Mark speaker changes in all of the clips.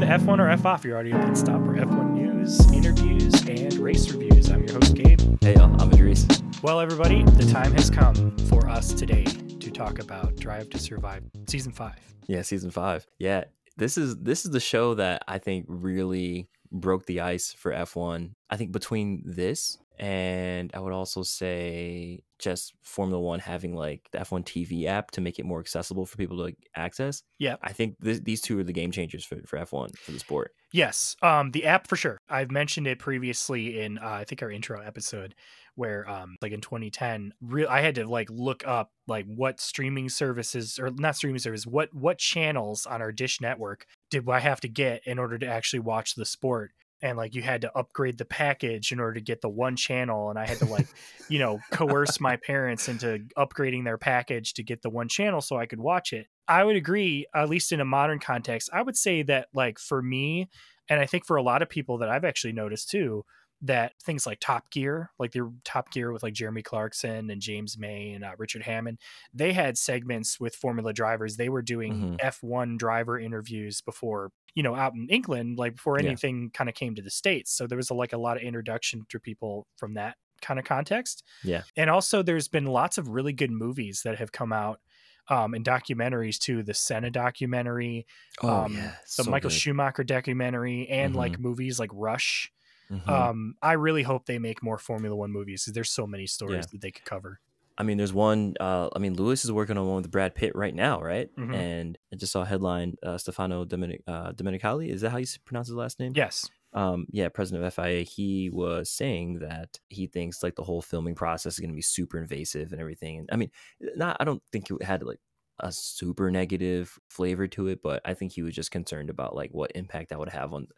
Speaker 1: Welcome to F1 or F Off, your audio pit stop for F1 news, interviews, and race reviews. I'm your host, Gabe.
Speaker 2: Hey, y'all, I'm Idris.
Speaker 1: Well, everybody, the time has come for us today to talk about Drive to Survive Season 5.
Speaker 2: Yeah, season five. Yeah, this is this is the show that I think really broke the ice for F1. I think between this and I would also say just Formula One having like the F1 TV app to make it more accessible for people to like, access.
Speaker 1: Yeah.
Speaker 2: I think th- these two are the game changers for, for F1 for the sport.
Speaker 1: Yes, um, the app for sure. I've mentioned it previously in uh, I think our intro episode, where um, like in 2010, real I had to like look up like what streaming services or not streaming services, what what channels on our Dish network did I have to get in order to actually watch the sport. And like you had to upgrade the package in order to get the one channel, and I had to like, you know, coerce my parents into upgrading their package to get the one channel so I could watch it. I would agree, at least in a modern context. I would say that, like, for me, and I think for a lot of people that I've actually noticed too, that things like Top Gear, like the Top Gear with like Jeremy Clarkson and James May and uh, Richard Hammond, they had segments with Formula drivers. They were doing
Speaker 2: Mhm.
Speaker 1: F1 driver interviews before, you know, out in England, like before
Speaker 2: Yeah.
Speaker 1: anything kind of came to the States. So there was a, like a lot of introduction to people from that kind of context.
Speaker 2: Yeah.
Speaker 1: And also, there's been lots of really good movies that have come out um, and documentaries too. The Senna documentary, um, the Michael Schumacher documentary, and like movies like Rush.
Speaker 2: Mhm.
Speaker 1: Um, I really hope they make more Formula One movies because there's so many stories
Speaker 2: Yeah.
Speaker 1: that they could cover.
Speaker 2: I mean, there's one. Uh, I mean, Lewis is working on one with Brad Pitt right now, right?
Speaker 1: Mhm.
Speaker 2: And I just saw a headline: uh, Stefano Dominic uh, Domenicali. Is that how you pronounce his last name?
Speaker 1: Yes.
Speaker 2: um yeah president of fia he was saying that he thinks like the whole filming process is going to be super invasive and everything and i mean not i don't think it had like a super negative flavor to it but i think he was just concerned about like what impact that would have on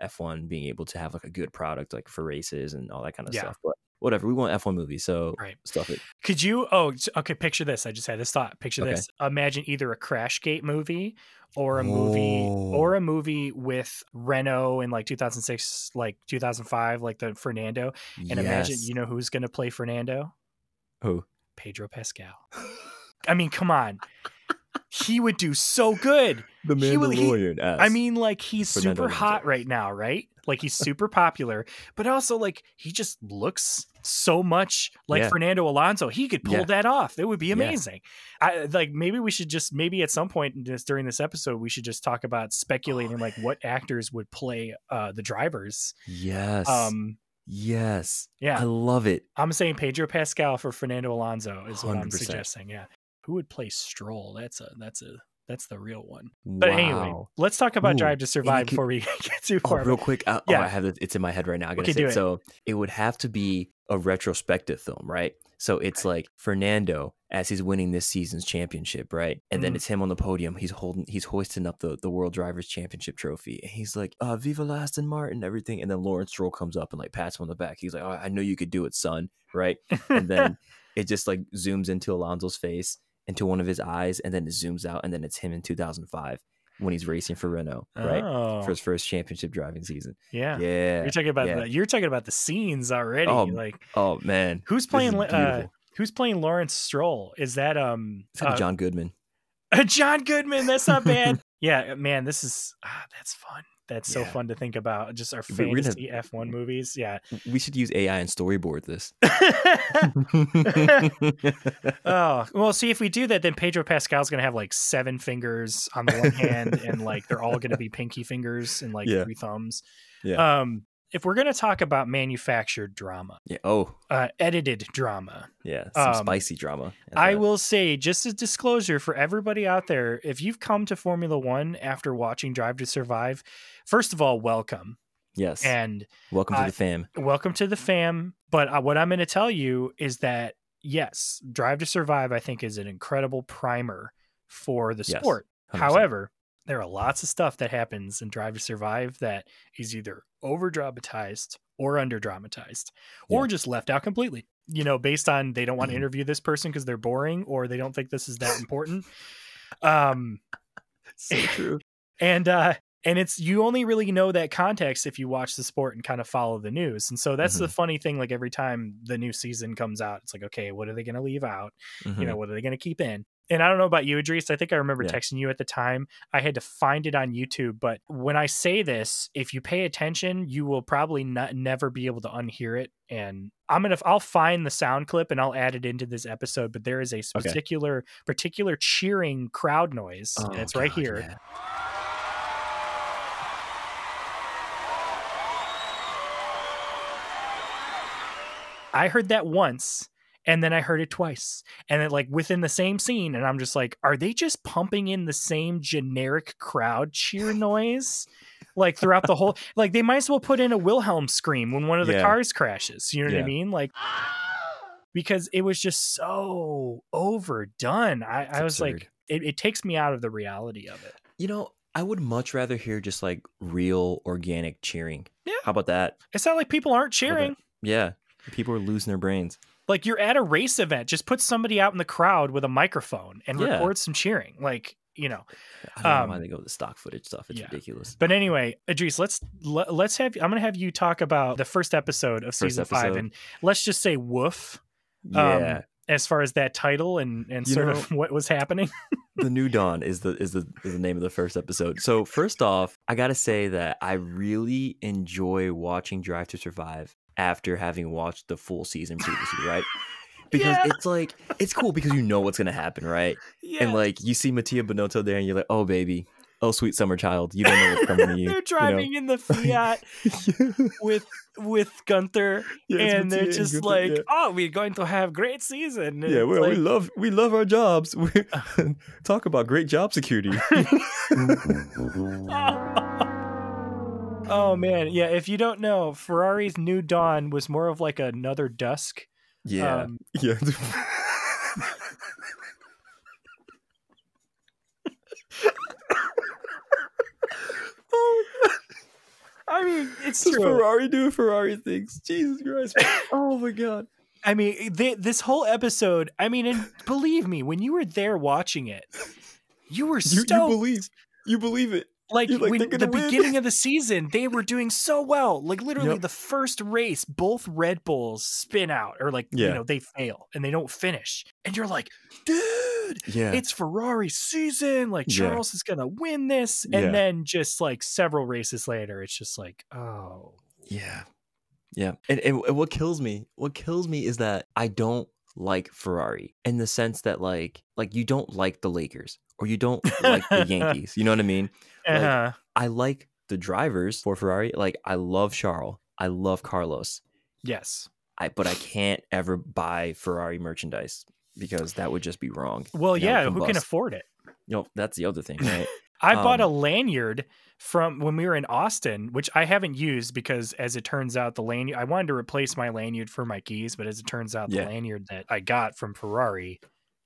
Speaker 2: f1 being able to have like a good product like for races and all that kind of
Speaker 1: Yeah.
Speaker 2: stuff but whatever we want f1 movies so
Speaker 1: Right.
Speaker 2: stuff it
Speaker 1: Could you? Oh, okay. Picture this. I just had this thought. Picture
Speaker 2: Okay.
Speaker 1: this. Imagine either a Crashgate movie or a movie
Speaker 2: Oh.
Speaker 1: or a movie with Renault in like 2006, like 2005, like the Fernando. And imagine, you know, who's going to play Fernando?
Speaker 2: who
Speaker 1: Pedro Pascal. I mean, come on. He would do so good.
Speaker 2: the
Speaker 1: He will- he-
Speaker 2: as
Speaker 1: I mean, like he's
Speaker 2: Fernando
Speaker 1: super hot right now, right? Like he's super popular, but also like he just looks so much like
Speaker 2: Yeah.
Speaker 1: Fernando Alonso. He could pull
Speaker 2: Yeah.
Speaker 1: that off. It would be
Speaker 2: Yeah.
Speaker 1: amazing. I like maybe we should just maybe at some point in this, during this episode we should just talk about speculating like what actors would play uh the drivers.
Speaker 2: yes
Speaker 1: Um
Speaker 2: yes
Speaker 1: yeah.
Speaker 2: i love it
Speaker 1: I'm saying Pedro Pascal for Fernando Alonso is what I'm suggesting. Yeah. Who would play Stroll? That's a that's a that's the real one. But anyway,
Speaker 2: Wow.
Speaker 1: let's talk about
Speaker 2: Ooh,
Speaker 1: Drive to Survive
Speaker 2: could-
Speaker 1: before we get too
Speaker 2: Oh,
Speaker 1: far.
Speaker 2: real quick. Uh,
Speaker 1: Yeah.
Speaker 2: Oh, I have it. It's in my head right now. I gotta say
Speaker 1: do
Speaker 2: it. So it would have to be a retrospective film, right? So it's like Fernando as he's winning this season's championship, right? And then
Speaker 1: Mhm.
Speaker 2: it's him on the podium. He's holding, he's hoisting up the, the World Drivers Championship trophy. And he's like, uh, Viva Aston Martin, everything. And then Lawrence Stroll comes up and like pats him on the back. He's like, oh, I know you could do it, son, right? And then it just like zooms into Alonso's face, into one of his eyes, and then it zooms out, and then it's him in 2005 when he's racing for Renault, right?
Speaker 1: Oh,
Speaker 2: For his first championship driving season.
Speaker 1: yeah.
Speaker 2: Yeah.
Speaker 1: You're talking about
Speaker 2: yeah.
Speaker 1: the you're talking about the scenes already.
Speaker 2: Oh,
Speaker 1: like
Speaker 2: Oh man,
Speaker 1: who's playing uh, who's playing Lawrence Stroll? Is that um
Speaker 2: It's like
Speaker 1: uh,
Speaker 2: John Goodman.
Speaker 1: John Goodman? That's not bad. yeah, man, this is ah, that's fun. That's so fun to think about. Just our
Speaker 2: We- we're gonna-
Speaker 1: fantasy F1 movies. Yeah.
Speaker 2: We should use AI and storyboard this.
Speaker 1: oh well, see if we do that, then Pedro Pascal's gonna have like seven fingers on the one hand, and like they're all gonna be pinky fingers and like
Speaker 2: Yeah.
Speaker 1: three thumbs.
Speaker 2: Yeah.
Speaker 1: Um, if we're gonna talk about manufactured drama,
Speaker 2: yeah. Oh,
Speaker 1: uh, edited drama,
Speaker 2: yeah. Some
Speaker 1: Um,
Speaker 2: spicy drama.
Speaker 1: I
Speaker 2: that.
Speaker 1: will say, just as disclosure for everybody out there, if you've come to Formula One after watching Drive to Survive, first of all, welcome
Speaker 2: Yes.
Speaker 1: and
Speaker 2: Welcome to
Speaker 1: I-
Speaker 2: the fam.
Speaker 1: welcome to the fam. But uh, what I'm going to tell you is that yes, Drive to Survive, I think, is an incredible primer for the
Speaker 2: Yes,
Speaker 1: sport.
Speaker 2: 100%.
Speaker 1: However, there are lots of stuff that happens in Drive to Survive that is either over dramatized or under dramatized or
Speaker 2: Yeah.
Speaker 1: just left out completely. You know, based on they don't want to
Speaker 2: Mhm.
Speaker 1: interview this person because they're boring or they don't think this is that important. Um,
Speaker 2: so true.
Speaker 1: and uh, and it's you only really know that context if you watch the sport and kind of follow the news and so that's the
Speaker 2: Mhm.
Speaker 1: funny thing like every time the new season comes out it's like okay what are they going to leave out you
Speaker 2: Mhm.
Speaker 1: know what are they going to keep in and i don't know about you idris i think i remember
Speaker 2: Yeah.
Speaker 1: texting you at the time i had to find it on youtube but when i say this if you pay attention you will probably not, never be able to unhear it and i'm gonna i'll find the sound clip and i'll add it into this episode but there is a
Speaker 2: Okay.
Speaker 1: particular particular cheering crowd noise and
Speaker 2: Oh,
Speaker 1: it's right
Speaker 2: God,
Speaker 1: here
Speaker 2: yeah.
Speaker 1: I heard that once and then I heard it twice. And then like within the same scene and I'm just like are they just pumping in the same generic crowd cheer noise? Like throughout the whole like they might as well put in a Wilhelm scream when one of the
Speaker 2: Yeah.
Speaker 1: cars crashes. You know what I mean? Like because it was just so overdone. I, I was like it, it takes me out of the reality of it.
Speaker 2: You know, I would much rather hear just like real organic cheering.
Speaker 1: Yeah.
Speaker 2: How about that?
Speaker 1: It's not like people aren't cheering.
Speaker 2: Yeah. People are losing their brains.
Speaker 1: Like you're at a race event, just put somebody out in the crowd with a microphone and
Speaker 2: Yeah.
Speaker 1: record some cheering. Like, you know.
Speaker 2: I don't know why
Speaker 1: Um,
Speaker 2: they go with the stock footage stuff. It's
Speaker 1: yeah.
Speaker 2: ridiculous.
Speaker 1: But anyway, Idris, let's let, let's have I'm gonna have you talk about the first episode of
Speaker 2: First
Speaker 1: season five, and let's just say woof
Speaker 2: Yeah.
Speaker 1: as far as that title and and
Speaker 2: You
Speaker 1: sort
Speaker 2: know-
Speaker 1: of what was happening.
Speaker 2: the new dawn is the is the is the name of the first episode. So first off, I gotta say that I really enjoy watching Drive to Survive after having watched the full season previously, right? Because
Speaker 1: Yeah.
Speaker 2: it's like it's cool because you know what's gonna happen, right?
Speaker 1: yeah,
Speaker 2: And like you see Mattia Binotto there, and you're like, oh baby, oh sweet summer child, you don't know what's coming to you.
Speaker 1: they're
Speaker 2: you know?
Speaker 1: driving in the Fiat with with Gunther,
Speaker 2: Yeah,
Speaker 1: and they're
Speaker 2: Mattia and
Speaker 1: just
Speaker 2: Gunther,
Speaker 1: like,
Speaker 2: yeah.
Speaker 1: "Oh, we're going to have great season." And
Speaker 2: Yeah, well, we love we love our jobs. We talk about great job security.
Speaker 1: Oh man, yeah. If you don't know, Ferrari's New Dawn was more of like another Dusk.
Speaker 2: yeah,
Speaker 1: Um,
Speaker 2: yeah.
Speaker 1: I mean, it's
Speaker 2: Does
Speaker 1: true.
Speaker 2: Ferrari do Ferrari things? Jesus Christ! oh my God!
Speaker 1: I mean, they, this whole episode. I mean, and believe me, when you were there watching it, you were
Speaker 2: You,
Speaker 1: stoked.
Speaker 2: you believe? You believe it?
Speaker 1: Like,
Speaker 2: you're like,
Speaker 1: when the
Speaker 2: win.
Speaker 1: beginning of the season, they were doing so well. Like literally,
Speaker 2: Yep.
Speaker 1: the first race, both Red Bulls spin out, or like you know they fail and they don't finish, and you're like, dude,
Speaker 2: Yeah.
Speaker 1: it's Ferrari season. Like
Speaker 2: Yeah.
Speaker 1: Charles is gonna win this, and
Speaker 2: Yeah.
Speaker 1: then just like several races later, it's just like, oh,
Speaker 2: Yeah. Yeah. And, and and what kills me, what kills me is that I don't like Ferrari in the sense that like like you don't like the Lakers or you don't like the Yankees. You know what I mean? Like,
Speaker 1: uh-huh.
Speaker 2: I like the drivers for Ferrari. Like I love Charles. I love Carlos.
Speaker 1: yes.
Speaker 2: I but I can't ever buy Ferrari merchandise because that would just be wrong.
Speaker 1: Well, yeah, who can afford it?
Speaker 2: You know, that's the other thing, right?
Speaker 1: I bought a
Speaker 2: Um,
Speaker 1: lanyard from when we were in Austin, which I haven't used because, as it turns out, the lanyard I wanted to replace my lanyard for my keys, but as it turns out, the lanyard that I got from Ferrari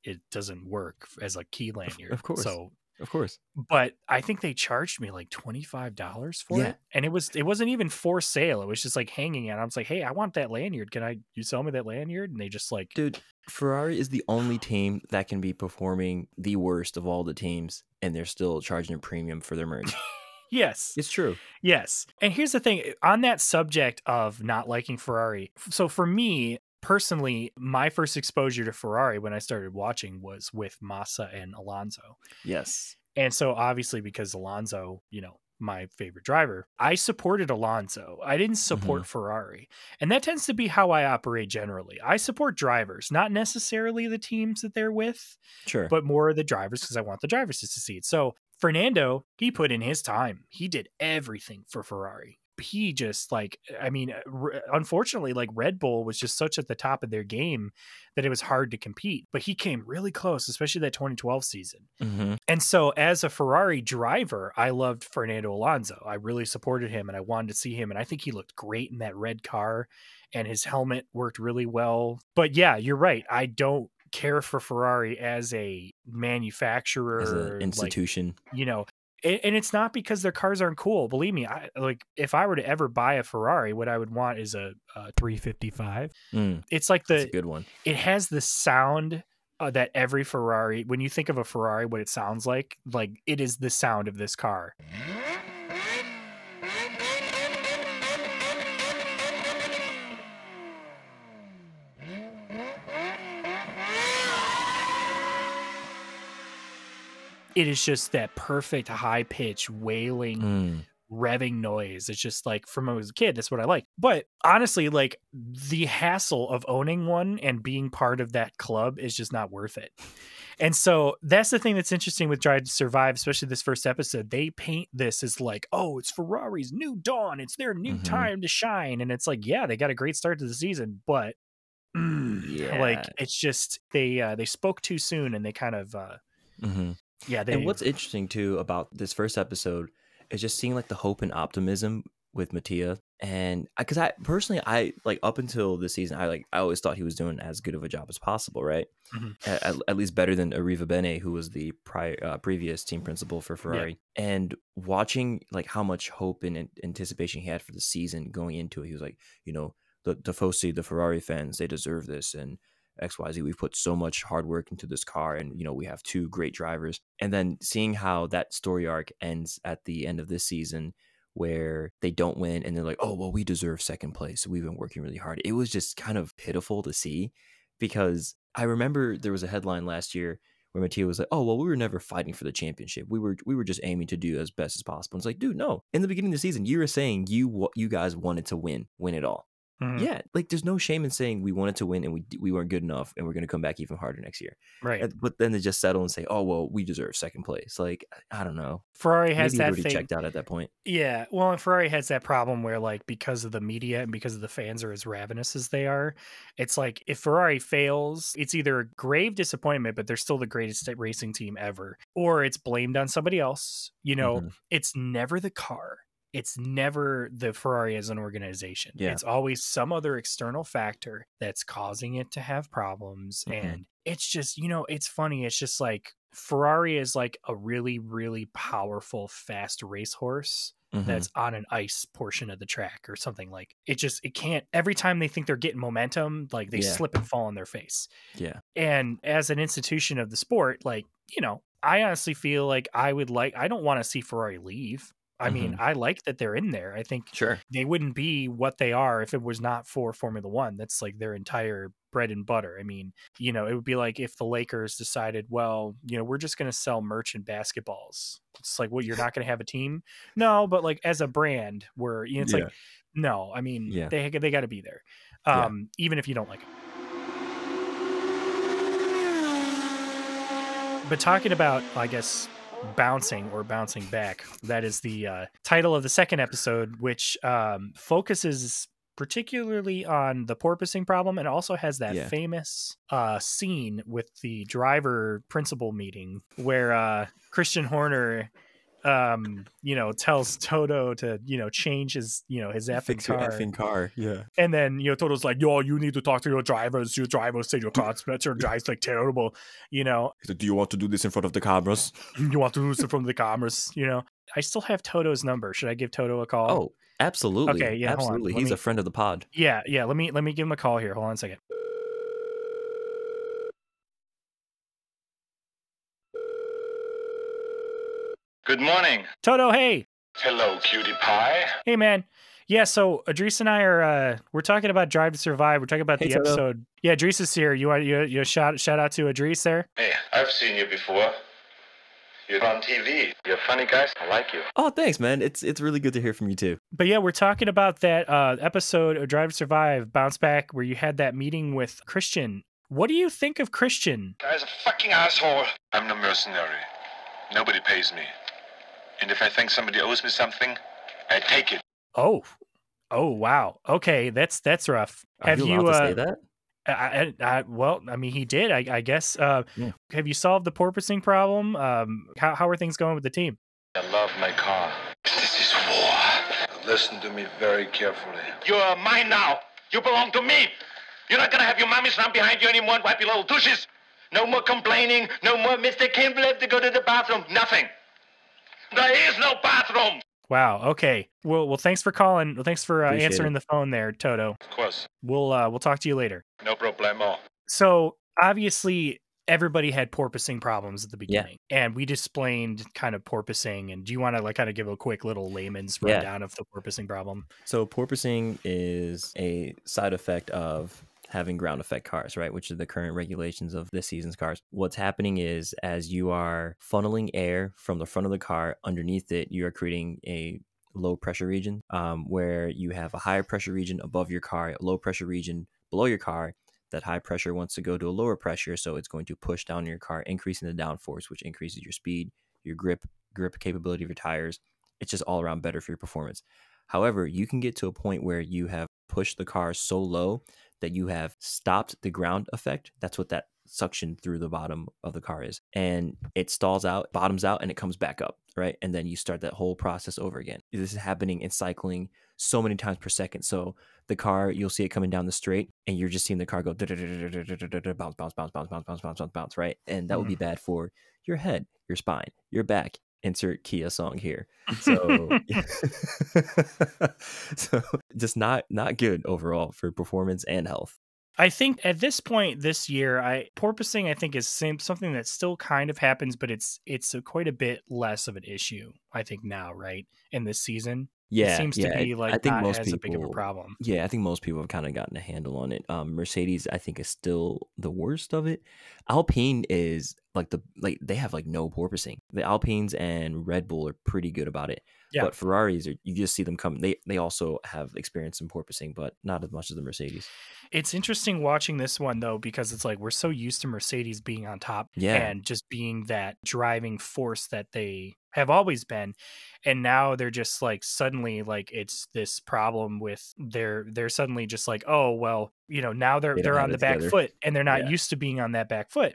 Speaker 1: it doesn't work as a key lanyard.
Speaker 2: of course.
Speaker 1: So,
Speaker 2: of course.
Speaker 1: but I think they charged me like twenty five dollars for
Speaker 2: Yeah.
Speaker 1: it, and it was it wasn't even for sale. It was just like hanging out. I was like, hey, I want that lanyard. Can I you sell me that lanyard? And they just like
Speaker 2: Dude, Ferrari is the only team that can be performing the worst of all the teams and they're still charging a premium for their merch.
Speaker 1: yes,
Speaker 2: it's true.
Speaker 1: Yes. And here's the thing on that subject of not liking Ferrari. So for me, personally, my first exposure to Ferrari when I started watching was with Massa and Alonso.
Speaker 2: Yes.
Speaker 1: And so obviously because Alonso, you know, my favorite driver, I supported Alonso. I didn't support mm-hmm. Ferrari. And that tends to be how I operate generally. I support drivers, not necessarily the teams that they're with
Speaker 2: Sure.
Speaker 1: but more the drivers because I want the drivers to succeed. So Fernando, he put in his time. He did everything for Ferrari. He just like, I mean, uh, r- unfortunately, like Red Bull was just such at the top of their game that it was hard to compete. But he came really close, especially that 2012 season.
Speaker 2: hmm
Speaker 1: And so, as a Ferrari driver, I loved Fernando Alonso. I really supported him and I wanted to see him. And I think he looked great in that red car and his helmet worked really well. But yeah, you're right. I don't care for Ferrari as a manufacturer,
Speaker 2: As an
Speaker 1: like,
Speaker 2: institution.
Speaker 1: you know. And and it's not because their cars aren't cool. Believe me, I like if I were to ever buy a Ferrari, what I would want is a, a 355.
Speaker 2: Mm,
Speaker 1: It's like the
Speaker 2: a good one.
Speaker 1: it has the sound uh, that every Ferrari, when you think of a Ferrari, what it sounds like, like it is the sound of this car. It is just that perfect high pitch wailing
Speaker 2: Mm.
Speaker 1: revving noise. It's just like from when I was a kid, that's what I like. But honestly, like the hassle of owning one and being part of that club is just not worth it. And so that's the thing that's interesting with Drive to Survive, especially this first episode. They paint this as like, oh, it's Ferrari's new dawn. It's their new
Speaker 2: Mhm.
Speaker 1: time to shine. And it's like, yeah, they got a great start to the season, but mm, like it's just they uh, they spoke too soon and they kind of uh,
Speaker 2: hmm
Speaker 1: yeah they
Speaker 2: and what's interesting too about this first episode is just seeing like the hope and optimism with Mattia. And because I personally, I like up until this season, I like I always thought he was doing as good of a job as possible, right?
Speaker 1: Mhm.
Speaker 2: At, at- least better than Arrivabene, who was the prior uh, previous team principal for Ferrari. And watching like how much hope and anticipation he had for the season going into it, he was like, you know, the Tifosi, the Ferrari fans, they deserve this, and XYZ. We've put so much hard work into this car, and you know, we have two great drivers. And then seeing how that story arc ends at the end of this season, where they don't win, and they're like, "Oh, well, we deserve second place. We've been working really hard." It was just kind of pitiful to see, because I remember there was a headline last year where Mattia was like, "Oh, well, we were never fighting for the championship. We were we were just aiming to do as best as possible." And it's like, dude, no. In the beginning of the season, you were saying you you guys wanted to win, win it all.
Speaker 1: Mhm.
Speaker 2: Yeah, like there's no shame in saying we wanted to win and we we weren't good enough and we're going to come back even harder next year.
Speaker 1: right.
Speaker 2: But then to just settle and say, "Oh well, we deserve second place." Like I don't know.
Speaker 1: Ferrari has
Speaker 2: Maybe
Speaker 1: that
Speaker 2: already
Speaker 1: thing.
Speaker 2: checked out at that point.
Speaker 1: Yeah, well, and Ferrari has that problem where, like, because of the media and because of the fans are as ravenous as they are, it's like if Ferrari fails, it's either a grave disappointment, but they're still the greatest racing team ever, or it's blamed on somebody else. You know,
Speaker 2: Mhm.
Speaker 1: it's never the car. It's never the Ferrari as an organization.
Speaker 2: Yeah.
Speaker 1: It's always some other external factor that's causing it to have problems.
Speaker 2: Mhm.
Speaker 1: And it's just, you know, it's funny. It's just like Ferrari is like a really, really powerful, fast racehorse
Speaker 2: Mhm.
Speaker 1: that's on an ice portion of the track or something like it just it can't every time they think they're getting momentum like they
Speaker 2: Yeah.
Speaker 1: slip and fall on their face
Speaker 2: yeah,
Speaker 1: and as an institution of the sport like you know i honestly feel like i would like i don't want to see ferrari leave i mean
Speaker 2: Mhm.
Speaker 1: i like that they're in there i think
Speaker 2: sure.
Speaker 1: they wouldn't be what they are if it was not for formula one that's like their entire bread and butter i mean you know it would be like if the lakers decided well you know we're just going to sell merchant basketballs it's like well you're not going to have a team no but like as a brand we're you know it's
Speaker 2: Yeah.
Speaker 1: like no i mean
Speaker 2: Yeah.
Speaker 1: they they got to be there
Speaker 2: Yeah.
Speaker 1: um even if you don't like it but talking about i guess bouncing or bouncing back that is the uh, title of the second episode which um, focuses particularly on the porpoising problem and also has that
Speaker 2: Yeah.
Speaker 1: famous uh, scene with the driver principal meeting where uh, christian horner um you know tells toto to you know change his you know his effing
Speaker 2: Fix your
Speaker 1: car
Speaker 2: effing car. Yeah.
Speaker 1: and then you know Toto's like, "Yo, you need to talk to your drivers. Your drivers say your car's better. Drives like terrible. You know,
Speaker 2: like, "Do you want to do this in front of the cameras?"
Speaker 1: you want to lose it from the cameras. You know, I still have Toto's number. Should I give Toto a call?
Speaker 2: Oh, absolutely.
Speaker 1: Okay, yeah, hold on.
Speaker 2: absolutely. He's
Speaker 1: me-
Speaker 2: a friend of the pod.
Speaker 1: yeah, yeah. Let me let me give him a call here. Hold on a second.
Speaker 3: Good morning.
Speaker 1: Toto, hey,
Speaker 3: Hello, cutie pie.
Speaker 1: hey, man. Yeah, so Adris and I are uh we're talking about Drive to Survive. We're talking about
Speaker 2: Hey,
Speaker 1: the
Speaker 2: Toto.
Speaker 1: episode. Yeah, Adris is here. You want you you shout shout out to Adris there?
Speaker 3: Hey, I've seen you before. You're on TV. You're funny guys. I like you.
Speaker 2: Oh, thanks, man. It's it's really good to hear from you too.
Speaker 1: But yeah, we're talking about that uh, episode of Drive to Survive, Bounce Back, where you had that meeting with Christian. What do you think of Christian?
Speaker 3: Guy's a fucking asshole. I'm no mercenary. Nobody pays me. And if I think somebody owes me something, I take it.
Speaker 1: Oh, oh wow. Okay, that's that's rough.
Speaker 2: Are
Speaker 1: have
Speaker 2: you
Speaker 1: you?
Speaker 2: allowed to
Speaker 1: uh,
Speaker 2: say that?
Speaker 1: I, I, I, well, I mean, he did. I, I guess. Uh,
Speaker 2: Yeah.
Speaker 1: Have you solved the porpoising problem? Um, how how are things going with the team?
Speaker 3: I love my car. This is war. Listen to me very carefully. You're mine now. You belong to me. You're not gonna have your mommy stand behind you anymore and wipe your little douches. No more complaining. No more Mr. Kimble have to go to the bathroom. Nothing. There is no bathroom.
Speaker 1: Wow. Okay. Well, well, thanks for calling. Well, thanks for uh, answering
Speaker 2: it.
Speaker 1: the phone there, Toto.
Speaker 3: Of course.
Speaker 1: We'll uh, we'll talk to you later.
Speaker 3: No problemo.
Speaker 1: So obviously everybody had porpoising problems at the
Speaker 2: Yeah.
Speaker 1: beginning and we explained kind of porpoising and do you want to like kind of give a quick little layman's
Speaker 2: Yeah.
Speaker 1: rundown of the porpoising problem
Speaker 2: So porpoising is a side effect of having ground effect cars, right? Which are the current regulations of this season's cars. What's happening is as you are funneling air from the front of the car underneath it, you are creating a low pressure region um, where you have a higher pressure region above your car, a low pressure region below your car. That high pressure wants to go to a lower pressure, so it's going to push down your car, increasing the downforce, which increases your speed, your grip, grip capability of your tires. It's just all around better for your performance. However, you can get to a point where you have pushed the car so low that you have stopped the ground effect. That's what that suction through the bottom of the car is. And it stalls out, bottoms out, and it comes back up, right? And then you start that whole process over again. This is happening in cycling so many times per second. So the car, you'll see it coming down the straight, and you're just seeing the car go bounce, bounce, bounce, bounce, bounce, bounce, bounce, bounce, bounce, right? And that would be mm. bad for your head, your spine, your back, insert Kia song here. So, so just not not good overall for performance and health.
Speaker 1: I think at this point this year, I porpoising I think is something that still kind of happens, but it's it's a, quite a bit less of an issue. I think now, right in this season.
Speaker 2: Yeah,
Speaker 1: it seems
Speaker 2: yeah.
Speaker 1: to be like
Speaker 2: I think
Speaker 1: not
Speaker 2: most
Speaker 1: as
Speaker 2: people,
Speaker 1: a big of a problem.
Speaker 2: Yeah, I think most people have kind of gotten a handle on it. Um, Mercedes, I think, is still the worst of it. Alpine is like the like they have like no porpoising. The Alpines and Red Bull are pretty good about it.
Speaker 1: Yeah.
Speaker 2: But Ferraris, are, you just see them come. They they also have experience in porpoising, but not as much as the Mercedes.
Speaker 1: It's interesting watching this one though because it's like we're so used to Mercedes being on top
Speaker 2: Yeah.
Speaker 1: and just being that driving force that they have always been and now they're just like suddenly like it's this problem with they're they're suddenly just like oh well you know now they're
Speaker 2: They don't
Speaker 1: they're on
Speaker 2: it
Speaker 1: the back
Speaker 2: together.
Speaker 1: foot and they're not
Speaker 2: Yeah.
Speaker 1: used to being on that back foot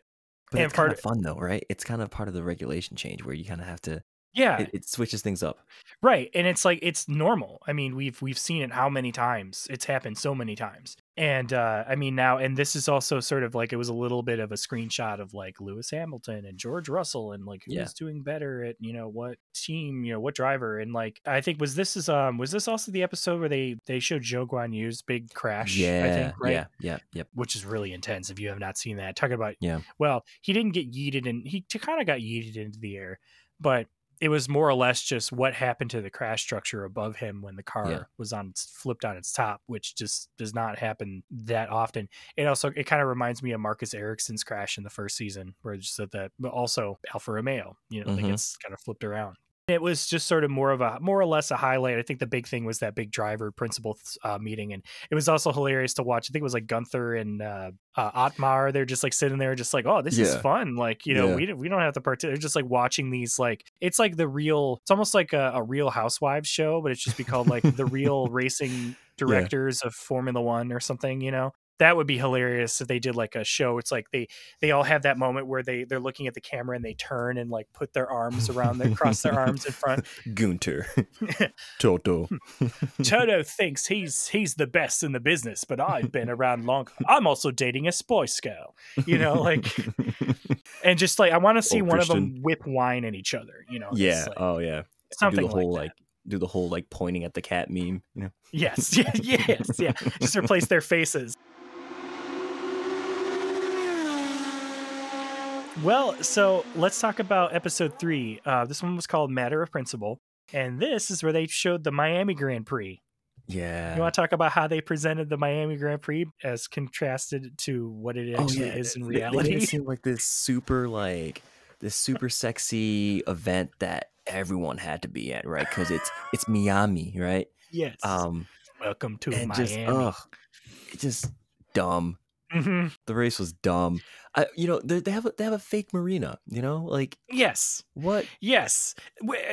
Speaker 2: But
Speaker 1: And
Speaker 2: it's
Speaker 1: part
Speaker 2: kind of fun though, right? It's kind of part of the regulation change where you kind of have to.
Speaker 1: Yeah
Speaker 2: It, it switches things up.
Speaker 1: Right. And it's like it's normal. I mean, we've we've seen it how many times. It's happened so many times. And uh I mean now and this is also sort of like it was a little bit of a screenshot of like Lewis Hamilton and George Russell and like who's
Speaker 2: Yeah.
Speaker 1: doing better at, you know, what team, you know, what driver. And like I think was this is um was this also the episode where they they showed Zhou Guanyu's big crash,
Speaker 2: yeah,
Speaker 1: I think, right?
Speaker 2: yeah, yeah, yep.
Speaker 1: Which is really intense if you have not seen that. Talking about
Speaker 2: Yeah.
Speaker 1: well, he didn't get yeeted and he kind of got yeeted into the air, but it was more or less just what happened to the crash structure above him when the car
Speaker 2: Yeah.
Speaker 1: was on flipped on its top, which just does not happen that often. It also it kind of reminds me of Marcus Ericsson's crash in the first season, where it just said that, but also Alfa Romeo, you know, that
Speaker 2: Mhm.
Speaker 1: gets kind of flipped around. It was just sort of more of a more or less a highlight. I think the big thing was that big driver principal uh, meeting, and it was also hilarious to watch. I think it was like Gunther and uh, uh, Otmar. They're just like sitting there, just like, oh, this is fun. Like you know,
Speaker 2: Yeah.
Speaker 1: we don't, we don't have to part. They're just like watching these like it's like the real. It's almost like a, a Real Housewives show, but it's just be called like the real racing directors of Formula One or something. You know. That would be hilarious if they did like a show. It's like they they all have that moment where they they're looking at the camera and they turn and like put their arms around their cross their arms in front.
Speaker 2: Gunter, Toto. Hmm.
Speaker 1: Toto thinks he's he's the best in the business, but I've been around long. I'm also dating a Spice Girl, you know, like and just like I want to see
Speaker 2: Oh,
Speaker 1: one of
Speaker 2: Christian.
Speaker 1: them whip wine at each other, you know.
Speaker 2: yeah.
Speaker 1: like,
Speaker 2: oh yeah.
Speaker 1: something
Speaker 2: do the whole
Speaker 1: like,
Speaker 2: like, do the whole like pointing at the cat meme. You know.
Speaker 1: yes, yeah, yes, yeah. Just replace their faces. Well, so let's talk about episode three. Uh, this one was called Matter of Principle, and this is where they showed the Miami Grand Prix.
Speaker 2: Yeah.
Speaker 1: You want to talk about how they presented the Miami Grand Prix as contrasted to what it actually is in
Speaker 2: Oh, they- They, made
Speaker 1: reality?
Speaker 2: it seem like this super like this super sexy event that everyone had to be at, right? Because it's it's Miami, right?
Speaker 1: yes.
Speaker 2: Um,
Speaker 1: Welcome to
Speaker 2: and
Speaker 1: Miami.
Speaker 2: just ugh, it just dumb.
Speaker 1: Mhm.
Speaker 2: The race was dumb. I, you know, they, they have a, they have a fake marina. You know, like
Speaker 1: Yes.
Speaker 2: what?
Speaker 1: Yes.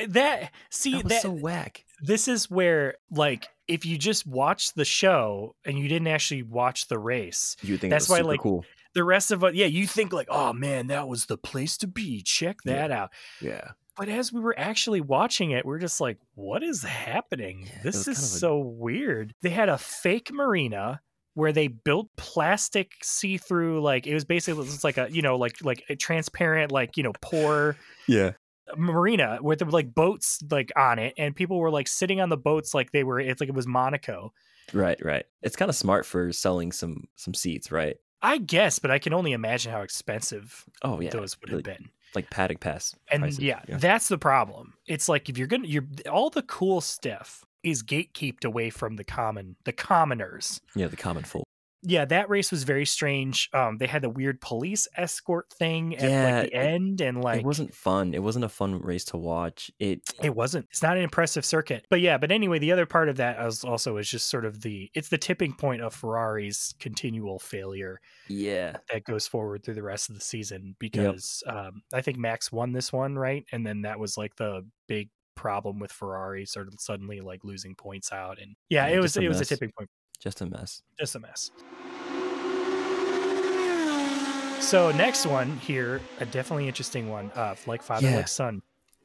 Speaker 1: That see
Speaker 2: That was
Speaker 1: that
Speaker 2: so whack.
Speaker 1: this is where like if you just watch the show and you didn't actually watch the race,
Speaker 2: You think
Speaker 1: That's why, like,
Speaker 2: cool.
Speaker 1: the rest of it, yeah, you think like, oh man, that was the place to be. Check
Speaker 2: Yeah.
Speaker 1: that out.
Speaker 2: Yeah,
Speaker 1: But as we were actually watching it, we're just like, what is happening?
Speaker 2: Yeah,
Speaker 1: this is
Speaker 2: of a-
Speaker 1: so weird. They had a fake marina where they built plastic see-through like it was basically it's like a you know like like a transparent like you know pour
Speaker 2: yeah.
Speaker 1: marina with like boats like on it and people were like sitting on the boats like they were it's like it was monaco
Speaker 2: Right, right. It's kind of smart for selling some some seats, right?
Speaker 1: i guess but i can only imagine how expensive
Speaker 2: Oh yeah,
Speaker 1: those would have
Speaker 2: like,
Speaker 1: been
Speaker 2: like paddock pass.
Speaker 1: and
Speaker 2: prices,
Speaker 1: yeah, that's the problem it's like if you're gonna you're all the cool stuff is gatekeeped away from the common the commoners
Speaker 2: yeah, the common folk.
Speaker 1: yeah, that race was very strange. Um, they had the weird police escort thing at
Speaker 2: Yeah,
Speaker 1: like the
Speaker 2: it-
Speaker 1: end, and like
Speaker 2: it wasn't fun. It wasn't a fun race to watch. It
Speaker 1: It wasn't. It's not an impressive circuit. But yeah, but anyway, the other part of that is also is just sort of the it's the tipping point of Ferrari's continual failure
Speaker 2: yeah.
Speaker 1: that goes forward through the rest of the season because um, I think Max won this one, right? And then that was like the big problem with Ferrari sort of suddenly like losing points out and yeah,
Speaker 2: Yeah,
Speaker 1: it was
Speaker 2: just a
Speaker 1: it was a tipping point.
Speaker 2: Just a mess.
Speaker 1: Just a mess. So next one here, a definitely interesting one. Uh, like father,
Speaker 2: Yeah.
Speaker 1: like son.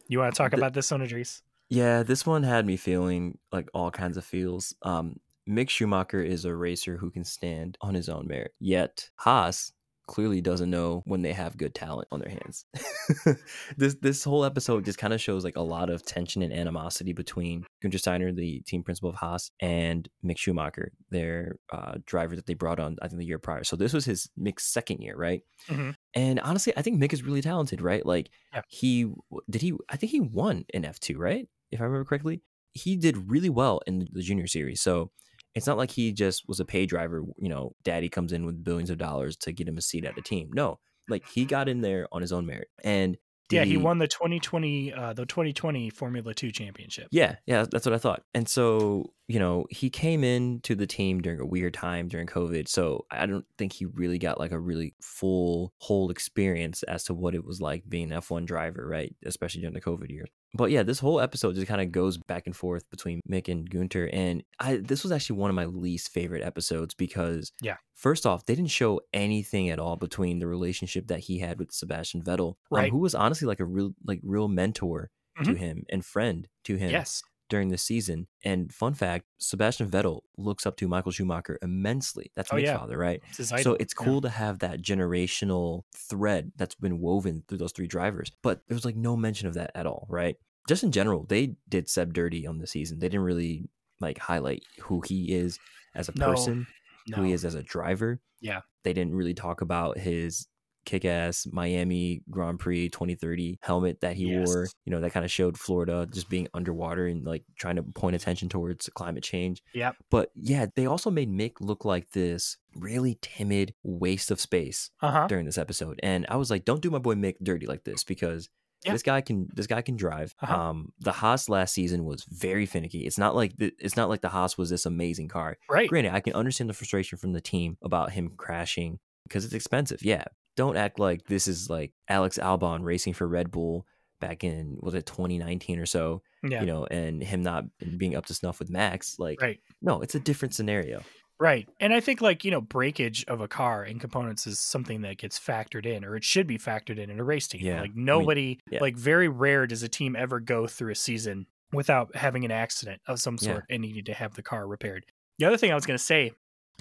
Speaker 1: You want to talk
Speaker 2: The-
Speaker 1: about this one, Idris?
Speaker 2: Yeah, this one had me feeling like all kinds of feels. Um, Mick Schumacher is a racer who can stand on his own merit. Yet Haas clearly doesn't know when they have good talent on their hands. this this whole episode just kind of shows like a lot of tension and animosity between Günther Steiner, the team principal of Haas, and Mick Schumacher, their uh, driver that they brought on I think the year prior. So this was his Mick's second year, right?
Speaker 1: Mhm.
Speaker 2: And honestly, I think Mick is really talented, right? Like
Speaker 1: Yeah.
Speaker 2: he did he I think he won in F2, right? If I remember correctly. He did really well in the junior series. So it's not like he just was a pay driver, you know, daddy comes in with billions of dollars to get him a seat at the team. No. Like he got in there on his own merit. And
Speaker 1: yeah, he, won the 2020 uh, the 2020 Formula 2 championship.
Speaker 2: yeah, yeah, that's what I thought. And so, you know, he came in to the team during a weird time during COVID. So I don't think he really got like a really full whole experience as to what it was like being an F1 driver, right? Especially during the COVID years. But yeah, this whole episode just kind of goes back and forth between Mick and Gunter. And I this was actually one of my least favorite episodes because
Speaker 1: Yeah.
Speaker 2: First off, they didn't show anything at all between the relationship that he had with Sebastian Vettel, um,
Speaker 1: Right.
Speaker 2: who was honestly like a real like real mentor to
Speaker 1: Mhm.
Speaker 2: him and friend to him
Speaker 1: Yes.
Speaker 2: During the season. And fun fact, Sebastian Vettel looks up to Michael Schumacher immensely. That's
Speaker 1: Oh,
Speaker 2: Mick's
Speaker 1: yeah.
Speaker 2: father, right?
Speaker 1: It's
Speaker 2: So it's
Speaker 1: Yeah.
Speaker 2: cool to have that generational thread that's been woven through those three drivers. But there was like no mention of that at all, right? Just in general, they did Seb dirty on the season. They didn't really like highlight who he is as a
Speaker 1: No,
Speaker 2: person,
Speaker 1: No.
Speaker 2: who he is as a driver.
Speaker 1: Yeah.
Speaker 2: They didn't really talk about his kick ass Miami Grand Prix 2030 helmet that he
Speaker 1: Yes.
Speaker 2: wore. You know, that kind of showed Florida just being underwater and like trying to point attention towards climate change.
Speaker 1: Yep.
Speaker 2: But yeah, they also made Mick look like this really timid waste of space
Speaker 1: Uh-huh.
Speaker 2: during this episode. And I was like, don't do my boy Mick dirty like this because
Speaker 1: Yeah.
Speaker 2: this guy can this guy can drive.
Speaker 1: Uh-huh.
Speaker 2: Um the Haas last season was very finicky. It's not like the, it's not like the Haas was this amazing car.
Speaker 1: Right.
Speaker 2: Granted, I can understand the frustration from the team about him crashing because it's expensive. Yeah. Don't act like this is like Alex Albon racing for Red Bull back in was it 2019 or so,
Speaker 1: Yeah.
Speaker 2: you know, and him not being up to snuff with Max. Like
Speaker 1: right.
Speaker 2: no, it's a different scenario.
Speaker 1: Right. And I think like, you know, breakage of a car and components is something that gets factored in or it should be factored in in a race team.
Speaker 2: Yeah, I
Speaker 1: Like
Speaker 2: mean,
Speaker 1: nobody
Speaker 2: yeah.
Speaker 1: like very rare does a team ever go through a season without having an accident of some
Speaker 2: Yeah.
Speaker 1: sort and needing to have the car repaired. The other thing I was going to say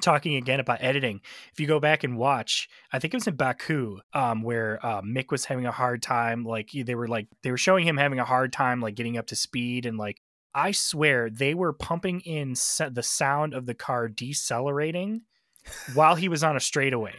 Speaker 1: talking again about editing if you go back and watch i think it was in baku um, where uh, mick was having a hard time like they were like they were showing him having a hard time like getting up to speed and like i swear they were pumping in sa- the sound of the car decelerating while he was on a straightaway.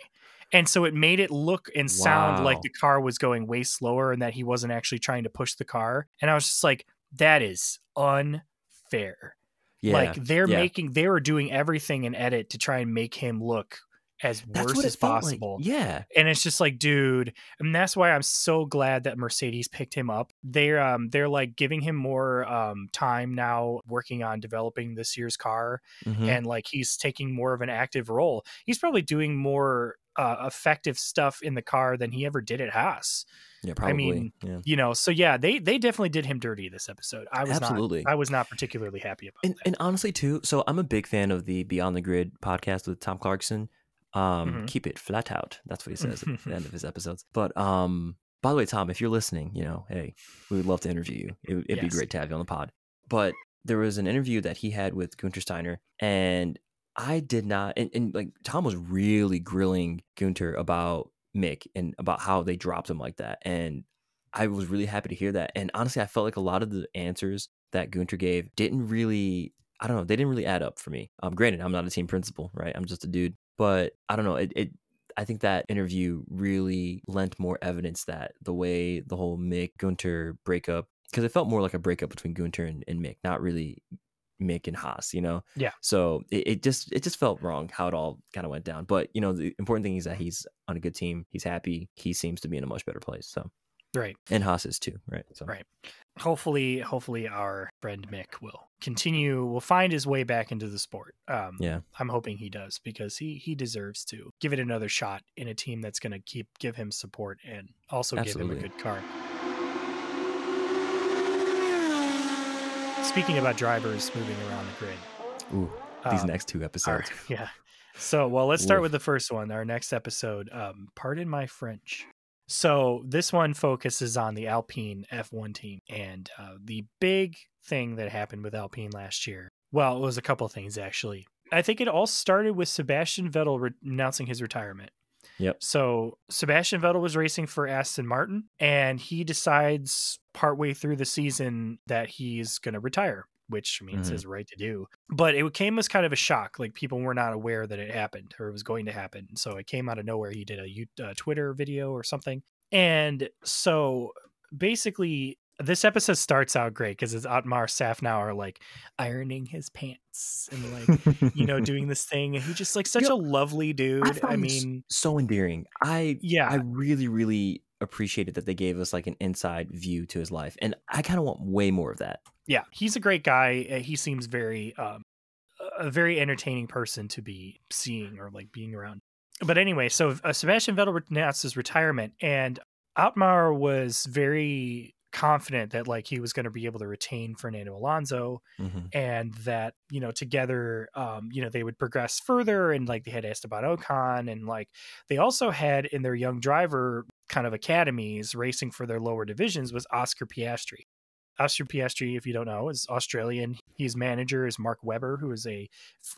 Speaker 1: And so it made it look and sound like the car was going way slower and that he wasn't actually trying to push the car. And i was just like that is unfair
Speaker 2: Yeah.
Speaker 1: like they're
Speaker 2: yeah.
Speaker 1: making they were doing everything in edit to try and make him look as worse as
Speaker 2: felt like.
Speaker 1: possible.
Speaker 2: Yeah.
Speaker 1: And it's just like, dude, and that's why I'm so glad that Mercedes picked him up. They're um they're like giving him more um time now working on developing this year's car
Speaker 2: Mhm.
Speaker 1: and like he's taking more of an active role. He's probably doing more uh, effective stuff in the car than he ever did at Haas.
Speaker 2: yeah, probably.
Speaker 1: I mean,
Speaker 2: yeah.
Speaker 1: You know, so yeah, they they definitely did him dirty this episode. I was
Speaker 2: Absolutely.
Speaker 1: not I was not particularly happy about
Speaker 2: And,
Speaker 1: that.
Speaker 2: and honestly, too, so I'm a big fan of the Beyond the Grid podcast with Tom Clarkson. Um,
Speaker 1: Mhm.
Speaker 2: Keep it flat out. That's what he says at the end of his episodes. But um, by the way, Tom, if you're listening, you know, hey, we would love to interview you. It, would- it'd be great to have you on the pod. But there was an interview that he had with Gunter Steiner, and I did not. And, and like Tom was really grilling Gunter about Mick and about how they dropped him like that, and I was really happy to hear that. And honestly, I felt like a lot of the answers that Gunter gave didn't really, I don't know, they didn't really add up for me. Um, granted, I'm not a team principal, right? I'm just a dude, but I don't know. It, it I think that interview really lent more evidence that the way the whole Mick Gunter breakup, because it felt more like a breakup between Gunter and, and Mick, not really Mick and Haas, you know?
Speaker 1: Yeah.
Speaker 2: So it, it just it just felt wrong how it all kind of went down. But you know, the important thing is that he's on a good team. He's happy. He seems to be in a much better place. So
Speaker 1: Right.
Speaker 2: and Haas is too, right? So
Speaker 1: Right. Hopefully, hopefully our friend Mick will continue. Will find his way back into the sport. Um,
Speaker 2: Yeah.
Speaker 1: I'm hoping he does because he he deserves to give it another shot in a team that's going to keep give him support and also give him a good car. Speaking about drivers moving around the grid,
Speaker 2: Ooh, these
Speaker 1: um,
Speaker 2: next two episodes.
Speaker 1: yeah. So, well, let's start with the first one. Our next episode, um, pardon my French. So, this one focuses on the Alpine F1 team and uh, the big thing that happened with Alpine last year. Well, it was a couple things actually. I think it all started with Sebastian Vettel re- announcing his retirement.
Speaker 2: Yep.
Speaker 1: So Sebastian Vettel was racing for Aston Martin, and he decides partway through the season that he's going to retire, which I mean, it's
Speaker 2: Mhm.
Speaker 1: his right to do. But it came as kind of a shock. Like people were not aware that it happened or it was going to happen. So it came out of nowhere. He did a you- uh, Twitter video or something. And so basically, this episode starts out great because it's Otmar Szafnauer like ironing his pants and like you know doing this thing, and he's just like such
Speaker 2: Yeah.
Speaker 1: a lovely dude. I,
Speaker 2: this
Speaker 1: mean,
Speaker 2: so endearing. I
Speaker 1: yeah,
Speaker 2: I really, really appreciated that they gave us like an inside view to his life, and I kind of want way more of that.
Speaker 1: yeah, he's a great guy. Uh, He seems very, um, a very entertaining person to be seeing or like being around. But anyway, so uh, Sebastian Vettel announced his retirement, and Otmar was very confident that like he was going to be able to retain Fernando Alonso
Speaker 2: Mhm.
Speaker 1: and that you know together um you know they would progress further and like they had Esteban Ocon and like they also had in their young driver kind of academies racing for their lower divisions was Oscar Piastri. Oscar Piastri, if you don't know, is Australian. His manager is Mark Webber, who is a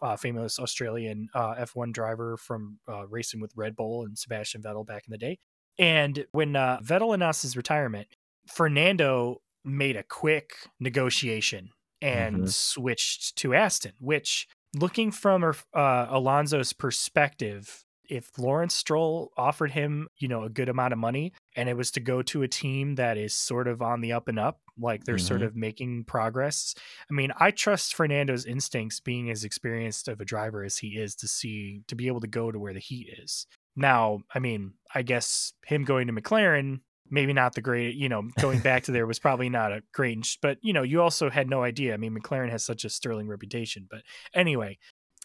Speaker 1: uh, famous Australian uh, F1 driver from uh, racing with Red Bull and Sebastian Vettel back in the day. And when uh, Vettel announced his retirement, Fernando made a quick negotiation and
Speaker 2: Mhm.
Speaker 1: switched to Aston, which looking from uh, Alonso's perspective, if Lawrence Stroll offered him, you know, a good amount of money and it was to go to a team that is sort of on the up and up, like they're sort
Speaker 2: Mhm.
Speaker 1: of making progress. I mean, I trust Fernando's instincts being as experienced of a driver as he is to see to be able to go to where the heat is. Now, I mean, I guess him going to McLaren maybe not the great, you know, going back to there was probably not a great, but you know, you also had no idea. I mean, McLaren has such a sterling reputation, but anyway,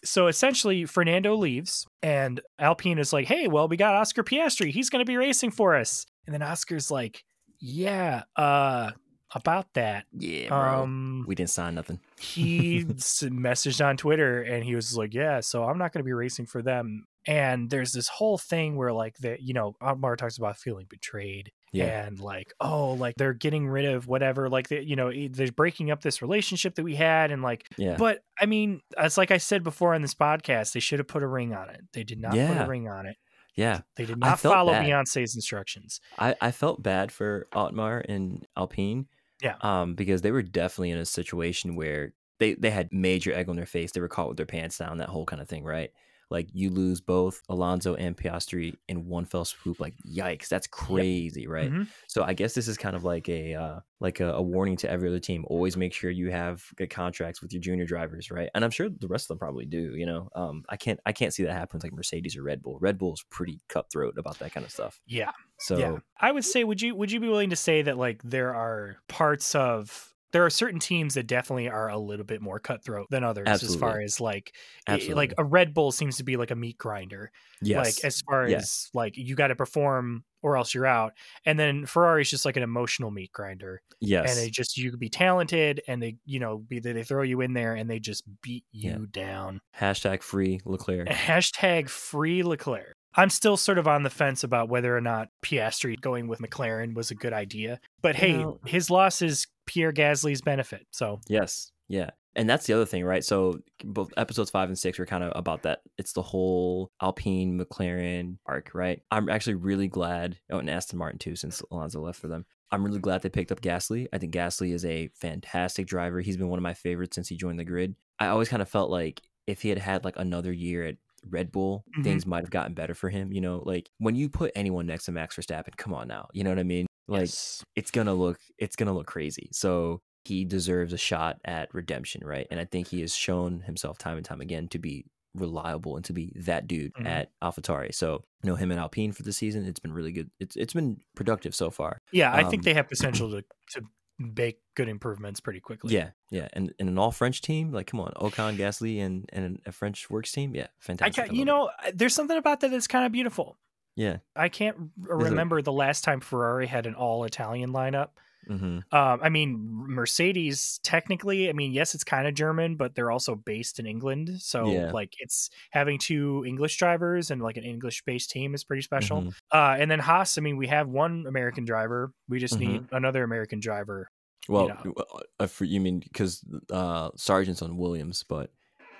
Speaker 1: so essentially Fernando leaves and Alpine is like, Hey, well, we got Oscar Piastri. He's going to be racing for us. And then Oscar's like, yeah, uh, about that.
Speaker 2: Yeah, bro.
Speaker 1: Um,
Speaker 2: we didn't sign nothing.
Speaker 1: he messaged on Twitter and he was like, "Yeah, so I'm not going to be racing for them." And there's this whole thing where like the you know Otmar talks about feeling betrayed
Speaker 2: Yeah,
Speaker 1: and like oh like they're getting rid of whatever like they, you know they're breaking up this relationship that we had and like
Speaker 2: yeah,
Speaker 1: but I mean it's like I said before on this podcast they should have put a ring on it. They did not put a ring on it.
Speaker 2: yeah.
Speaker 1: They did not follow
Speaker 2: bad.
Speaker 1: Beyonce's instructions.
Speaker 2: I, I felt bad for Otmar and Alpine.
Speaker 1: Yeah.
Speaker 2: Um, because they were definitely in a situation where they, they had major egg on their face. They were caught with their pants down, that whole kind of thing, right? Like you lose both Alonso and Piastri in one fell swoop. Like yikes, that's crazy, right?
Speaker 1: Mhm.
Speaker 2: So I guess this is kind of like a uh, like a, a warning to every other team. Always make sure you have good contracts with your junior drivers, right? And I'm sure the rest of them probably do. You know, um, I can't I can't see that happen with like Mercedes or Red Bull. Red Bull's pretty cutthroat about that kind of stuff.
Speaker 1: Yeah.
Speaker 2: So
Speaker 1: yeah i would say would you would you be willing to say that like there are parts of there are certain teams that definitely are a little bit more cutthroat than others as far as like
Speaker 2: Absolutely.
Speaker 1: like a red bull seems to be like a meat grinder
Speaker 2: yes,
Speaker 1: like as far
Speaker 2: Yeah.
Speaker 1: as like you got to perform or else you're out and then ferrari's just like an emotional meat grinder
Speaker 2: yes,
Speaker 1: and they just you could be talented and they you know be they throw you in there and they just beat you
Speaker 2: Yeah.
Speaker 1: down
Speaker 2: hashtag free Leclerc.
Speaker 1: Hashtag free Leclerc. I'm still sort of on the fence about whether or not Piastri going with McLaren was a good idea. But hey,
Speaker 2: Well-
Speaker 1: his loss is Pierre Gasly's benefit. So
Speaker 2: Yes. Yeah. And that's the other thing, right? So both episodes five and six were kind of about that. It's the whole Alpine McLaren arc, right? I'm actually really glad. Oh, and Aston Martin too, since Alonso left for them. I'm really glad they picked up Gasly. I think Gasly is a fantastic driver. He's been one of my favorites since he joined the grid. I always kind of felt like if he had had like another year at Red Bull,
Speaker 1: Mhm.
Speaker 2: things might have gotten better for him. You know, like when you put anyone next to Max Verstappen, come on now. You know what I mean? Like
Speaker 1: yes.
Speaker 2: it's gonna look it's gonna look crazy. So he deserves a shot at redemption, right? And I think he has shown himself time and time again to be reliable and to be that dude
Speaker 1: Mhm.
Speaker 2: at AlphaTauri. So, you know, him and Alpine for the season, it's been really good. It's it's been productive so far.
Speaker 1: Yeah, I think
Speaker 2: Um,
Speaker 1: they have potential to to make good improvements pretty quickly.
Speaker 2: Yeah, yeah, and, and an all French team, like come on, Ocon, Gasly, and and a French works team, yeah, fantastic.
Speaker 1: I
Speaker 2: fantastic.
Speaker 1: ca- you know, I- there's something about that that's kind of beautiful.
Speaker 2: yeah,
Speaker 1: I can't remember the last time Ferrari had an all Italian lineup.
Speaker 2: Hmm
Speaker 1: Um, I mean, Mercedes technically, I mean, yes, it's kind of German, but they're also based in England. So,
Speaker 2: Yeah.
Speaker 1: like, it's having two English drivers and like an English based team is pretty special.
Speaker 2: Mhm.
Speaker 1: Uh, and then Haas, I mean, we have one American driver. We just
Speaker 2: Mm-hmm.
Speaker 1: need another American driver.
Speaker 2: Well,
Speaker 1: know.
Speaker 2: uh, uh, for, you mean because uh, Sargent's on Williams, but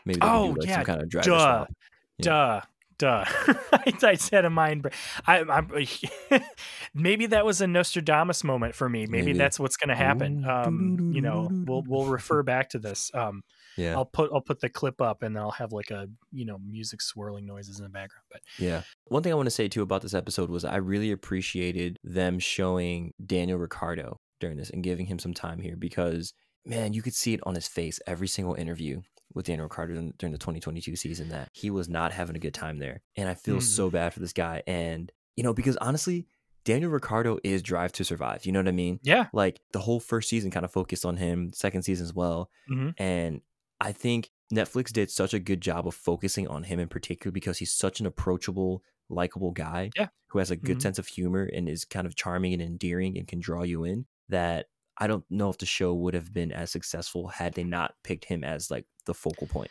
Speaker 2: maybe they
Speaker 1: Oh,
Speaker 2: do like
Speaker 1: yeah,
Speaker 2: some kind of driver
Speaker 1: duh.
Speaker 2: swap. Yeah.
Speaker 1: Duh. Duh. I, I said a mind. break. I, I'm, maybe that was a Nostradamus moment for me. Maybe,
Speaker 2: Maybe.
Speaker 1: that's what's going to happen. Um, you know, we'll we'll refer back to this. Um,
Speaker 2: Yeah,
Speaker 1: I'll put I'll put the clip up and then I'll have like a you know music swirling noises in the background. But
Speaker 2: yeah. One thing I want to say too about this episode was I really appreciated them showing Daniel Ricciardo during this and giving him some time here because man, you could see it on his face every single interview with Daniel Ricciardo during- the 2022 season that he was not having a good time there, and I feel
Speaker 1: Mm.
Speaker 2: so bad for this guy. And you know, because honestly, Daniel Ricciardo is Drive to Survive. You know what I mean?
Speaker 1: yeah,
Speaker 2: like the whole first season kind of focused on him second season as well
Speaker 1: Mhm.
Speaker 2: and i think netflix did such a good job of focusing on him in particular because he's such an approachable likable guy
Speaker 1: Yeah.
Speaker 2: who has a good
Speaker 1: Mhm.
Speaker 2: sense of humor and is kind of charming and endearing and can draw you in that i don't know if the show would have been as successful had they not picked him as like the focal point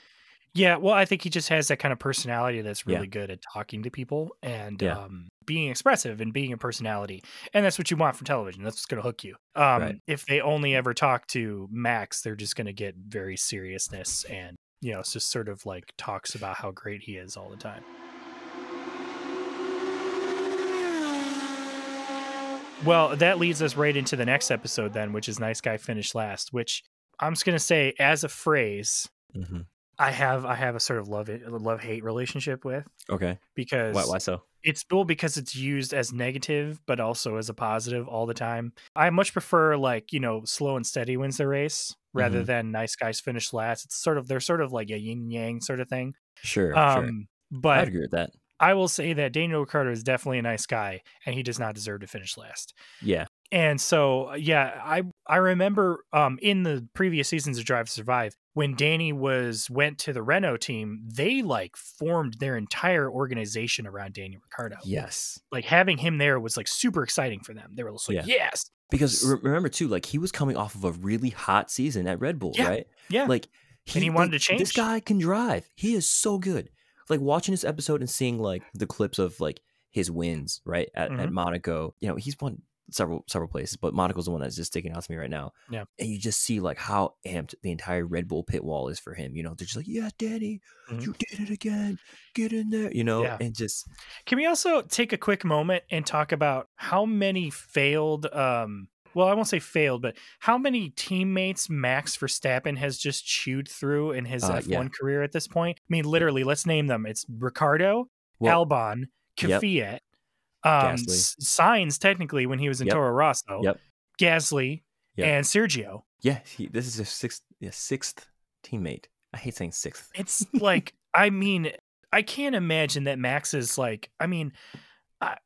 Speaker 1: yeah. Well, I think he just has that kind of personality that's
Speaker 2: Yeah.
Speaker 1: really good at talking to people and
Speaker 2: Yeah.
Speaker 1: um, being expressive and being a personality. And that's what you want from television. That's what's going to hook you. Um,
Speaker 2: Right.
Speaker 1: If they only ever talk to Max, they're just going to get very seriousness and you know, it's just sort of like talks about how great he is all the time. Well, that leads us right into the next episode then, which is Nice Guy Finished Last, which I'm just gonna say as a phrase,
Speaker 2: mm-hmm.
Speaker 1: I have I have a sort of love it love hate relationship with
Speaker 2: okay
Speaker 1: because
Speaker 2: why, why so
Speaker 1: it's cool because it's used as negative but also as a positive all the time. I much prefer like, you know, slow and steady wins the race rather
Speaker 2: Mhm.
Speaker 1: than nice guys finish last. It's sort of they're sort of like a yin yang sort of thing.
Speaker 2: sure
Speaker 1: Um
Speaker 2: sure
Speaker 1: but
Speaker 2: i'd agree with that
Speaker 1: I will say that Daniel Ricciardo is definitely a nice guy and he does not deserve to finish last.
Speaker 2: yeah
Speaker 1: And so, yeah, I I remember um, in the previous seasons of Drive to Survive when Danny was went to the Renault team, they like formed their entire organization around Danny Ricciardo.
Speaker 2: yes
Speaker 1: Like having him there was like super exciting for them. They were just like,
Speaker 2: Yeah.
Speaker 1: yes,
Speaker 2: because re- remember too like he was coming off of a really hot season at red bull
Speaker 1: Yeah.
Speaker 2: right
Speaker 1: yeah,
Speaker 2: Like
Speaker 1: And he wanted
Speaker 2: like,
Speaker 1: to change.
Speaker 2: This guy can drive. He is so good. Like watching this episode and seeing like the clips of like his wins right at, at
Speaker 1: Mhm.
Speaker 2: Monaco. You know he's won several several places, but Monaco's the one that's just sticking out to me right now.
Speaker 1: Yeah.
Speaker 2: and you just see like how amped the entire Red Bull pit wall is for him. You know they're just like, yeah, Danny,
Speaker 1: Mhm.
Speaker 2: you did it again. Get in there. You know,
Speaker 1: Yeah.
Speaker 2: and just
Speaker 1: Can we also take a quick moment and talk about how many failed um well, I won't say failed, but how many teammates Max Verstappen has just chewed through in his
Speaker 2: Uh,
Speaker 1: F1
Speaker 2: yeah.
Speaker 1: career at this point? I mean, literally, let's name them. It's Ricciardo,
Speaker 2: well,
Speaker 1: Albon,
Speaker 2: Yep.
Speaker 1: Um, S- Sainz technically when he was in
Speaker 2: Yep.
Speaker 1: Toro Rosso,
Speaker 2: Yep.
Speaker 1: Gasly,
Speaker 2: Yep.
Speaker 1: and Sergio.
Speaker 2: yeah, he, this is his sixth yeah, sixth teammate. I hate saying sixth.
Speaker 1: It's like, I mean, I can't imagine that Max is like, I mean, I,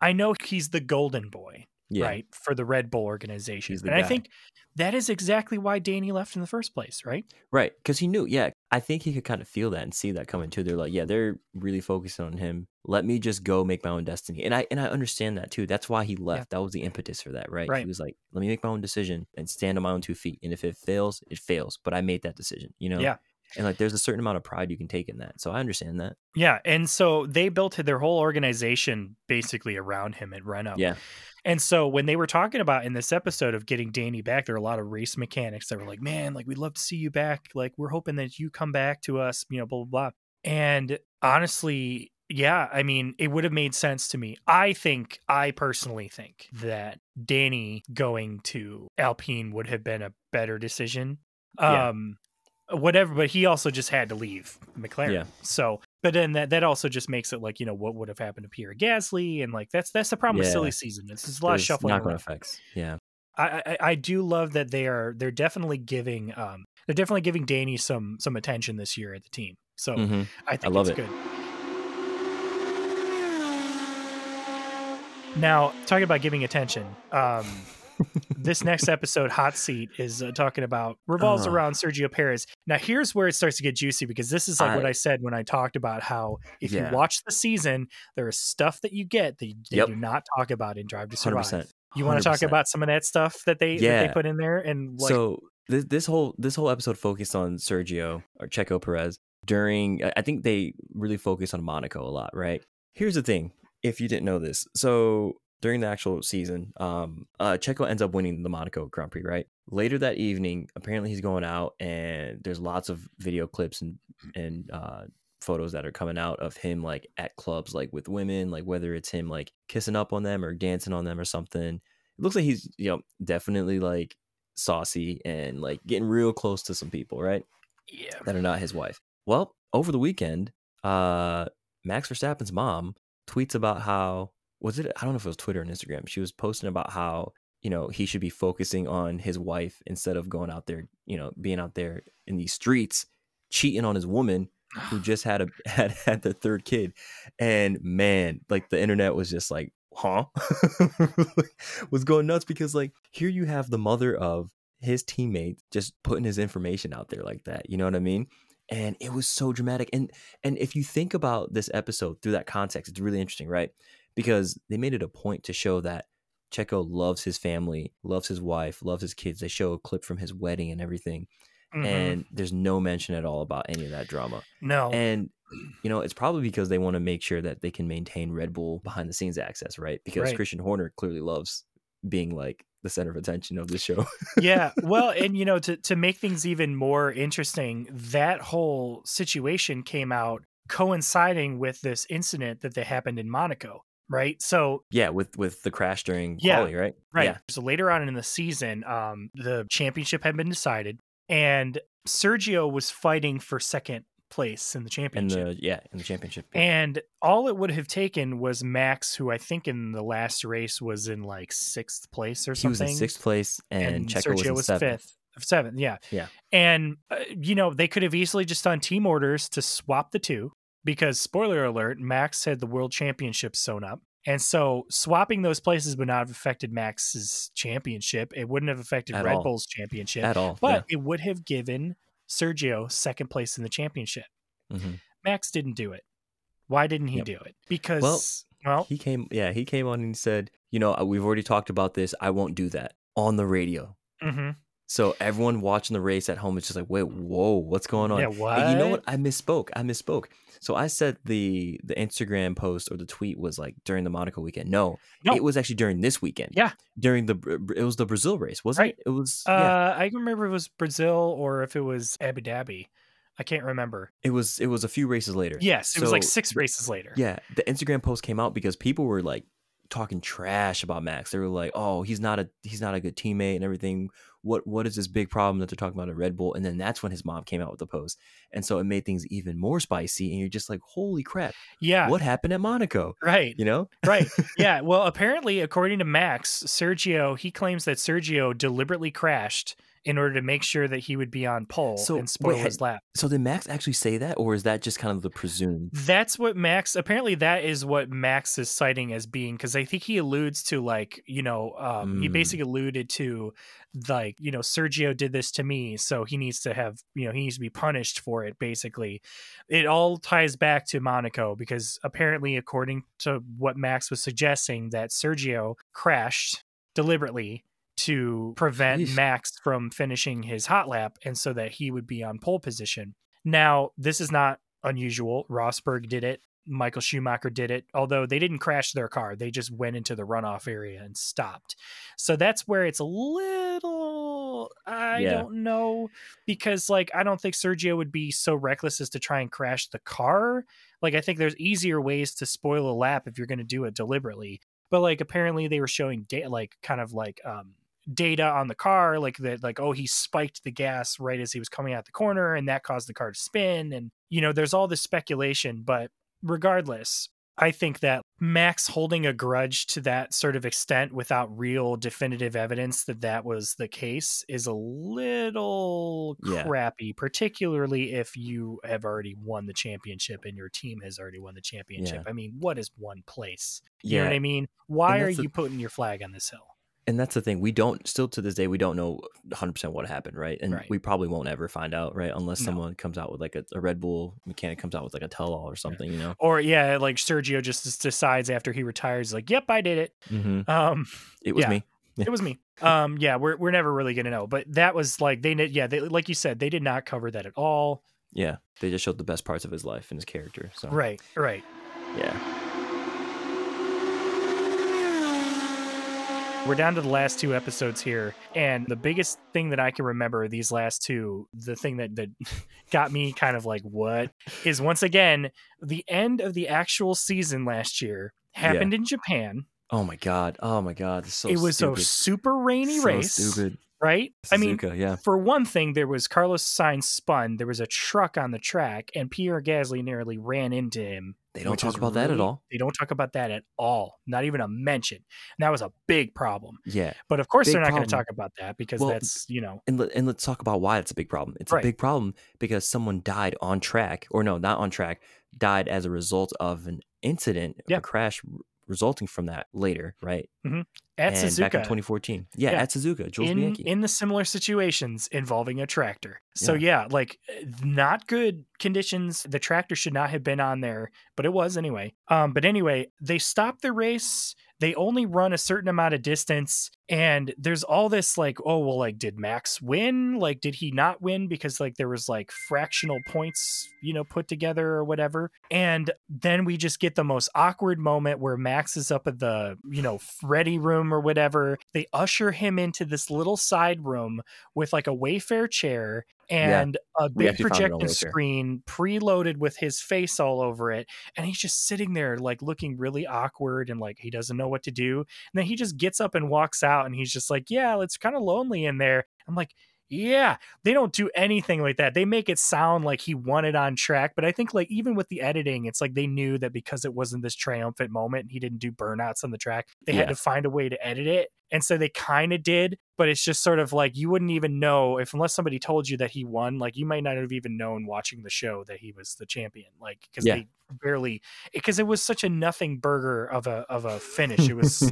Speaker 1: I know he's the golden boy,
Speaker 2: Yeah,
Speaker 1: right, for the Red Bull organization. And I think that is exactly why Danny left in the first place, right?
Speaker 2: Right, because he knew. Yeah, I think he could kind of feel that and see that coming too. They're like, yeah, they're really focusing on him. Let me just go make my own destiny, and I and I understand that too. That's why he left. That was the impetus for that, right?
Speaker 1: Right.
Speaker 2: He was like, let me make my own decision and stand on my own two feet. And if it fails, it fails. But I made that decision, you know.
Speaker 1: Yeah.
Speaker 2: And like, there's a certain amount of pride you can take in that. So I understand that.
Speaker 1: Yeah. And so they built their whole organization basically around him at Renault
Speaker 2: Yeah.
Speaker 1: And so when they were talking about in this episode of getting Danny back, there were a lot of race mechanics that were like, man, like we'd love to see you back. Like we're hoping that you come back to us, you know, blah, blah, blah. And honestly, yeah, I mean, it would have made sense to me. I think, I personally think that Danny going to Alpine would have been a better decision.
Speaker 2: Yeah.
Speaker 1: Um, whatever, but he also just had to leave McLaren.
Speaker 2: Yeah.
Speaker 1: So, but then that, that also just makes it like, you know, what would have happened to Pierre Gasly? And like, that's, that's the problem with silly season. It's just a lot of shuffling. around.
Speaker 2: effects. Yeah.
Speaker 1: I, I I do love that they are they're definitely giving um they're definitely giving Danny some some attention this year at the team. So
Speaker 2: Mhm.
Speaker 1: I think
Speaker 2: love
Speaker 1: it's
Speaker 2: it.
Speaker 1: good. Now, talking about giving attention, um, this next episode, Hot Seat, is uh, talking about revolves
Speaker 2: Uh.
Speaker 1: around Sergio Perez. Now, here's where it starts to get juicy because this is like what
Speaker 2: I-
Speaker 1: I said when I talked about how if
Speaker 2: Yeah.
Speaker 1: you watch the season, there is stuff that you get that they
Speaker 2: Yep.
Speaker 1: do not talk about in Drive to Survive.
Speaker 2: percent.
Speaker 1: You want to talk about some of that stuff that they that
Speaker 2: Yeah.
Speaker 1: they put in there and like
Speaker 2: so this this whole this whole episode focused on Sergio or Checo Perez during I I think they really focused on Monaco a lot, right? Here's the thing, if you didn't know this. So during the actual season, um uh Checo ends up winning the Monaco Grand Prix, right? Later that evening, apparently he's going out and there's lots of video clips and and uh photos that are coming out of him like at clubs like with women, like whether it's him like kissing up on them or dancing on them or something. It looks like he's, you know, definitely like saucy and like getting real close to some people, right?
Speaker 1: yeah.
Speaker 2: That are not his wife. Well, over the weekend, uh Max Verstappen's mom tweets about how was it I don't know if it was Twitter and Instagram. She was posting about how, you know, he should be focusing on his wife instead of going out there, you know, being out there in these streets cheating on his woman who just had a had had their third kid. And man, like the internet was just like, huh? was going nuts because like here you have the mother of his teammate just putting his information out there like that. You know what I mean? And it was so dramatic. And and if you think about this episode through that context, it's really interesting, right? Because they made it a point to show that Checo loves his family, loves his wife, loves his kids. They show a clip from his wedding and everything.
Speaker 1: Mhm.
Speaker 2: And there's no mention at all about any of that drama.
Speaker 1: no.
Speaker 2: And you know, it's probably because they want to make sure that they can maintain Red Bull behind the scenes access, right? Because
Speaker 1: Right.
Speaker 2: Christian Horner clearly loves being like the center of attention of the show.
Speaker 1: yeah well and you know to to make things even more interesting that whole situation came out coinciding with this incident that they happened in monaco right so
Speaker 2: yeah, with with the crash during
Speaker 1: Yeah,
Speaker 2: quali, right?
Speaker 1: right
Speaker 2: Yeah.
Speaker 1: so later on in the season um the championship had been decided and sergio was fighting for second place in the
Speaker 2: And
Speaker 1: championship
Speaker 2: the yeah, in the championship.
Speaker 1: and all it would have taken was Max, who I think in the last race was in like sixth place or
Speaker 2: he was
Speaker 1: something.
Speaker 2: in sixth place and, Checo was,
Speaker 1: Sergio
Speaker 2: in
Speaker 1: was fifth. Seventh, yeah.
Speaker 2: Yeah.
Speaker 1: And, uh, you know, they could have easily just done team orders to swap the two because, spoiler alert, Max had the world championship sewn up. And so swapping those places would not have affected Max's championship. It wouldn't have affected
Speaker 2: At
Speaker 1: Red
Speaker 2: all.
Speaker 1: Bull's championship,
Speaker 2: At all.
Speaker 1: but it would have given Sergio second place in the championship.
Speaker 2: Mhm.
Speaker 1: Max didn't do it. Why didn't he
Speaker 2: Yep.
Speaker 1: do it? Because, well,
Speaker 2: He came yeah, he came on and he said, you know, we've already talked about this. I won't do that on the radio.
Speaker 1: mhm.
Speaker 2: So everyone watching the race at home is just like, wait, whoa, what's going on?
Speaker 1: yeah,
Speaker 2: And
Speaker 1: what?
Speaker 2: you know what? I misspoke. I misspoke. So I said the the Instagram post or the tweet was like during the Monaco weekend. No,
Speaker 1: No.
Speaker 2: it was actually during this weekend.
Speaker 1: Yeah.
Speaker 2: during the it was the Brazil race, wasn't
Speaker 1: Right.
Speaker 2: it? It was
Speaker 1: Uh,
Speaker 2: yeah,
Speaker 1: I can remember if it was Brazil or if it was Abu Dhabi. I can't remember.
Speaker 2: it was it was a few races later.
Speaker 1: Yes, it was like six races later.
Speaker 2: Yeah, the Instagram post came out because people were like talking trash about Max. They were like, "Oh, he's not a he's not a good teammate and everything. What what is this big problem that they're talking about at Red Bull?" And then that's when his mom came out with the post, and so it made things even more spicy. And you're just like, "Holy crap!
Speaker 1: Yeah,
Speaker 2: What happened at Monaco?"
Speaker 1: right,
Speaker 2: You know?
Speaker 1: right. Yeah. Well, apparently, according to Max, Sergio, he claims that Sergio deliberately crashed in order to make sure that he would be on pole
Speaker 2: So,
Speaker 1: and spoil
Speaker 2: wait,
Speaker 1: his lap.
Speaker 2: So did Max actually say that, or is that just kind of the presumed?
Speaker 1: That's what Max apparently that is what Max is citing as being because I think he alludes to like you know um, he
Speaker 2: Mm.
Speaker 1: basically alluded to like you know Sergio did this to me so he needs to have you know he needs to be punished for it basically it all ties back to Monaco because apparently according to what Max was suggesting that Sergio crashed deliberately to prevent. Max from finishing his hot lap and so that he would be on pole position. Now, this is not unusual. Rosberg did it. Michael Schumacher did it, although they didn't crash their car. They just went into the runoff area and stopped. So that's where it's a little, I
Speaker 2: Yeah.
Speaker 1: don't know, because like I don't think Sergio would be so reckless as to try and crash the car. Like I think there's easier ways to spoil a lap if you're going to do it deliberately. But like apparently they were showing data, like kind of like um, data on the car, like that, like oh he spiked the gas right as he was coming out the corner, and that caused the car to spin. And you know there's all this speculation, but regardless, I think that Max holding a grudge to that sort of extent without real definitive evidence that that was the case is a little
Speaker 2: Yeah.
Speaker 1: crappy, particularly if you have already won the championship and your team has already won the championship.
Speaker 2: Yeah.
Speaker 1: I mean, what is one place? You
Speaker 2: Yeah.
Speaker 1: know what I mean? Why are you putting your flag on this hill?
Speaker 2: And that's the thing we don't still to this day we don't know 100% what happened right and
Speaker 1: Right.
Speaker 2: we probably won't ever find out right unless
Speaker 1: No.
Speaker 2: someone comes out with like a, a red bull mechanic comes out with like a tell-all or something you know
Speaker 1: Or yeah, like Sergio just decides after he retires, like, "Yep, I did it."
Speaker 2: mm-hmm.
Speaker 1: Um,
Speaker 2: it was
Speaker 1: Yeah.
Speaker 2: me Yeah.
Speaker 1: it was me. Um, yeah, we're we're never really gonna know, but that was like they. Yeah, they like you said, they did not cover that at all.
Speaker 2: yeah they just showed the best parts of his life and his character so
Speaker 1: Right, right.
Speaker 2: yeah
Speaker 1: We're down to the last two episodes here, and the biggest thing that I can remember these last two, the thing that that got me kind of like what is once again the end of the actual season last year happened in Japan.
Speaker 2: oh my god oh my god so
Speaker 1: it was
Speaker 2: stupid.
Speaker 1: a super rainy
Speaker 2: so
Speaker 1: race,
Speaker 2: stupid
Speaker 1: right? I mean,
Speaker 2: yeah
Speaker 1: for one thing, there was Carlos Sainz spun. There was a truck on the track, and Pierre Gasly nearly ran into him.
Speaker 2: They don't
Speaker 1: which
Speaker 2: talk about that at all
Speaker 1: They don't talk about that at all. Not even a mention. And that was a big problem.
Speaker 2: yeah
Speaker 1: But of course,
Speaker 2: Big
Speaker 1: they're not going to talk about that because
Speaker 2: Well,
Speaker 1: that's you know
Speaker 2: and, let, and let's talk about why it's a big problem. It's
Speaker 1: Right.
Speaker 2: a big problem because someone died on track, or no, not on track, died as a result of an incident,
Speaker 1: Yeah.
Speaker 2: a crash resulting from that later, right?
Speaker 1: At
Speaker 2: and back in
Speaker 1: Suzuka
Speaker 2: 2014. Yeah,
Speaker 1: Yeah.
Speaker 2: at Suzuka, Jules
Speaker 1: in
Speaker 2: Bianchi.
Speaker 1: in the similar situations involving a tractor. So yeah, like eh, not good conditions. The tractor should not have been on there, but it was anyway. Um, but anyway, they stopped the race. They only run a certain amount of distance, and there's all this like, oh well, like did Max win? Like did he not win because like there was like fractional points, you know, put together or whatever. And then we just get the most awkward moment where Max is up at the you know ready room or whatever. They usher him into this little side room with like a Wayfair chair and a big
Speaker 2: actually found it on
Speaker 1: projection screen preloaded with his face all over it and he's just sitting there like looking really awkward and like he doesn't know what to do and then he just gets up and walks out and he's just like yeah it's kind of lonely in there i'm like yeah they don't do anything like that they make it sound like he won it on track but i think like even with the editing it's like they knew that because it wasn't this triumphant moment he didn't do burnouts on the track they
Speaker 2: Yeah.
Speaker 1: had to find a way to edit it and so they kind of did but it's just sort of like you wouldn't even know if unless somebody told you that he won like you might not have even known watching the show that he was the champion like because
Speaker 2: Yeah.
Speaker 1: they barely because it was such a nothing burger of a of a finish it was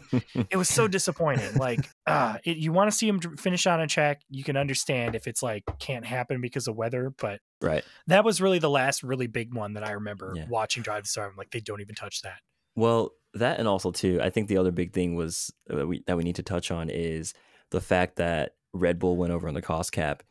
Speaker 1: it was so disappointing like uh it, you want to see him finish on a track you can understand if it's like can't happen because of weather but
Speaker 2: right.
Speaker 1: that was really the last really big one that i remember
Speaker 2: Yeah.
Speaker 1: watching drive to Survive. I'm like they don't even touch that
Speaker 2: Well, that and also too, I think the other big thing was uh, that we that we need to touch on is the fact that Red Bull went over on the cost cap.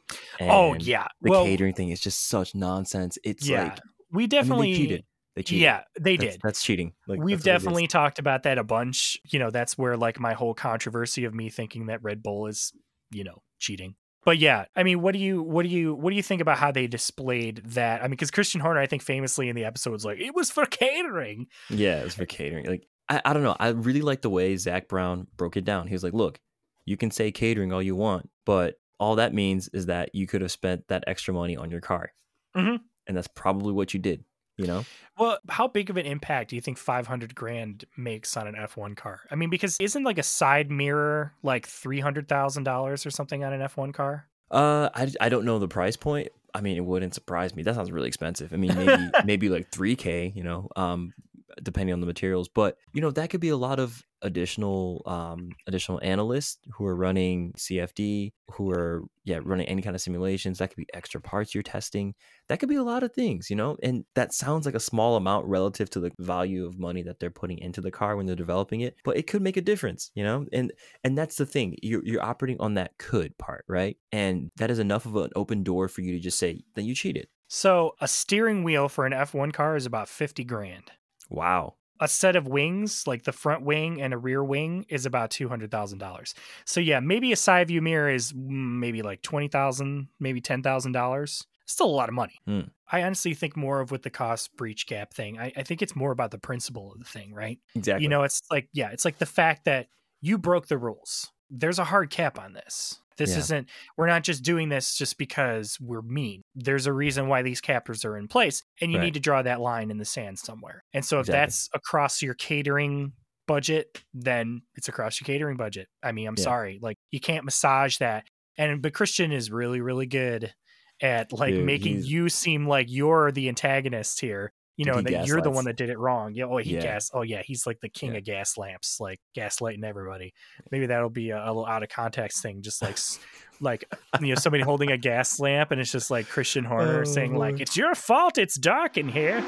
Speaker 1: oh yeah
Speaker 2: the
Speaker 1: well
Speaker 2: catering thing is just such nonsense. It's
Speaker 1: yeah
Speaker 2: like
Speaker 1: we
Speaker 2: I mean,
Speaker 1: definitely
Speaker 2: they cheated. They cheated.
Speaker 1: yeah they
Speaker 2: That's-
Speaker 1: did
Speaker 2: That's cheating. Like
Speaker 1: We've
Speaker 2: that's what it is.
Speaker 1: definitely talked about that a bunch. You know, that's where like my whole controversy of me thinking that Red Bull is, you know, cheating. But yeah, I mean, what do you what do you what do you think about how they displayed that? I mean, because Christian Horner, I think famously in the episode was like, it was for catering.
Speaker 2: Yeah, it's for catering. Like I, I don't know. I really like the way Zak Brown broke it down. He was like, "Look, you can say catering all you want, but all that means is that you could have spent that extra money on your car,
Speaker 1: Mhm.
Speaker 2: and that's probably what you did. You know?
Speaker 1: Well, how big of an impact do you think 500 grand makes on an F1 car? I mean, because isn't like a side mirror like $300,000 or something on an F1 car?
Speaker 2: Uh, I, I don't know the price point. I mean, it wouldn't surprise me. That sounds really expensive. I mean, maybe maybe like three k. You know, um, depending on the materials. But you know, that could be a lot of additional um additional analysts who are running CFD, who are yeah running any kind of simulations. That could be extra parts you're testing. That could be a lot of things. You know, and that sounds like a small amount relative to the value of money that they're putting into the car when they're developing it. But it could make a difference. You know, and and that's the thing. You're you're operating on that could part, right? And that is enough of an open door for you to just say that you cheated.
Speaker 1: So, a steering wheel for an F1 car is about 50 grand.
Speaker 2: Wow.
Speaker 1: a set of wings, like the front wing and a rear wing, is about two hundred thousand dollars. So yeah, maybe a side view mirror is mm, maybe like twenty thousand, maybe ten thousand dollars. Still a lot of money.
Speaker 2: Hmm.
Speaker 1: I honestly think more of with the cost breach gap thing. I, I think it's more about the principle of the thing, right?
Speaker 2: Exactly.
Speaker 1: You know, it's like yeah, it's like the fact that you broke the rules. There's a hard cap on this. This
Speaker 2: Yeah.
Speaker 1: isn't we're not just doing this just because we're mean. There's a reason why these captors are in place and you
Speaker 2: Right.
Speaker 1: need to draw that line in the sand somewhere. And so if
Speaker 2: Exactly.
Speaker 1: that's across your catering budget, then it's across your catering budget. I mean, I'm
Speaker 2: Yeah.
Speaker 1: sorry. Like you can't massage that. And but Christian is really really good at like
Speaker 2: Dude,
Speaker 1: making
Speaker 2: he's-
Speaker 1: you seem like you're the antagonist here. You know,
Speaker 2: he
Speaker 1: that you're the one that did it wrong. Yeah, oh, he
Speaker 2: Yeah.
Speaker 1: gas. Oh, yeah, he's like the king
Speaker 2: Yeah.
Speaker 1: of gas lamps, like gaslighting everybody. Maybe that'll be a, a little out of context thing, just like, like you know, somebody holding a gas lamp, and it's just like Christian Horner
Speaker 2: Oh,
Speaker 1: saying like, "It's your fault. It's dark in here."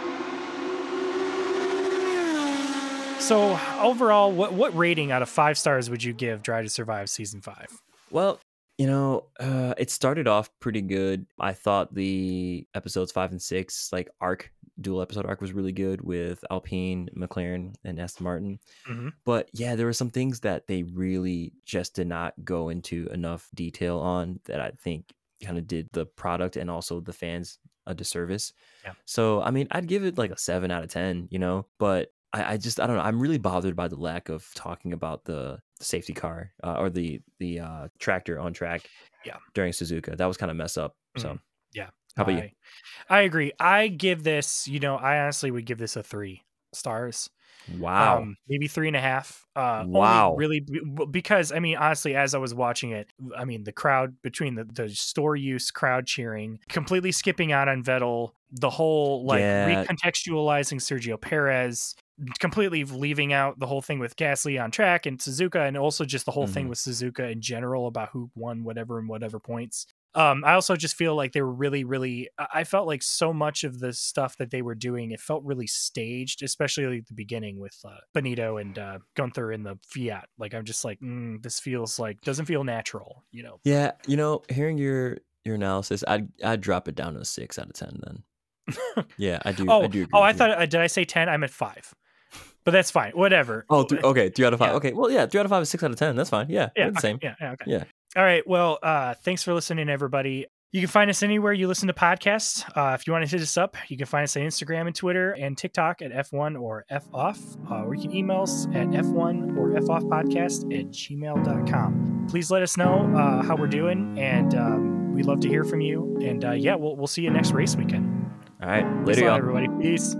Speaker 1: So overall, what what rating out of five stars would you give Drive to Survive season five?
Speaker 2: Well, you know, uh, it started off pretty good. I thought the episodes five and six, like arc, dual episode arc, was really good with Alpine, McLaren, and Aston Martin.
Speaker 1: Mhm.
Speaker 2: But yeah, there were some things that they really just did not go into enough detail on that I think kind of did the product and also the fans a disservice.
Speaker 1: Yeah.
Speaker 2: So, I mean, I'd give it like a seven out of 10, you know, but I, I just, I don't know. I'm really bothered by the lack of talking about the, safety car uh, or the, the uh, tractor on track
Speaker 1: Yeah.
Speaker 2: during Suzuka. That was kind of mess up. So,
Speaker 1: Mhm. Yeah.
Speaker 2: How about you?
Speaker 1: I, I agree. I give this, you know, I honestly would give this a three stars.
Speaker 2: Wow.
Speaker 1: um, maybe three and a half. Uh,
Speaker 2: Wow.
Speaker 1: really because I mean, honestly, as I was watching it, I mean, the crowd between the, the store use crowd cheering, completely skipping out on Vettel, the whole like
Speaker 2: Yeah.
Speaker 1: recontextualizing Sergio Perez, completely leaving out the whole thing with Gasly on track and Suzuka, and also just the whole thing
Speaker 2: Mhm.
Speaker 1: with Suzuka in general about who won whatever and whatever points. Um, I also just feel like they were really, really. I felt like so much of the stuff that they were doing, it felt really staged, especially at the beginning with uh, Binotto and uh, Gunther in the Fiat. Like I'm just like, mm, this feels like doesn't feel natural, you know.
Speaker 2: yeah. You know, hearing your, your analysis, I'd, I'd drop it down to a six out of 10 then. yeah, I do.
Speaker 1: oh,
Speaker 2: I do agree
Speaker 1: oh, I thought uh, did I say ten? I'm at five, but that's fine. Whatever.
Speaker 2: Oh, th- okay, three out of five.
Speaker 1: Yeah.
Speaker 2: Okay, well, yeah, three out of five is six out of ten. That's fine. Yeah,
Speaker 1: yeah, okay,
Speaker 2: same.
Speaker 1: Yeah, yeah, okay.
Speaker 2: Yeah.
Speaker 1: All right. Well, uh, thanks for listening, everybody. You can find us anywhere you listen to podcasts. Uh, if you want to hit us up, you can find us on Instagram and Twitter and TikTok at F1 or F off, uh, or you can email us at F1 or F off podcast at gmail.com. Please let us know uh, how we're doing, and um, we'd love to hear from you. And uh, yeah, we'll, we'll see you next race weekend.
Speaker 2: All right, later,
Speaker 1: lot,
Speaker 2: y'all.
Speaker 1: everybody. Peace.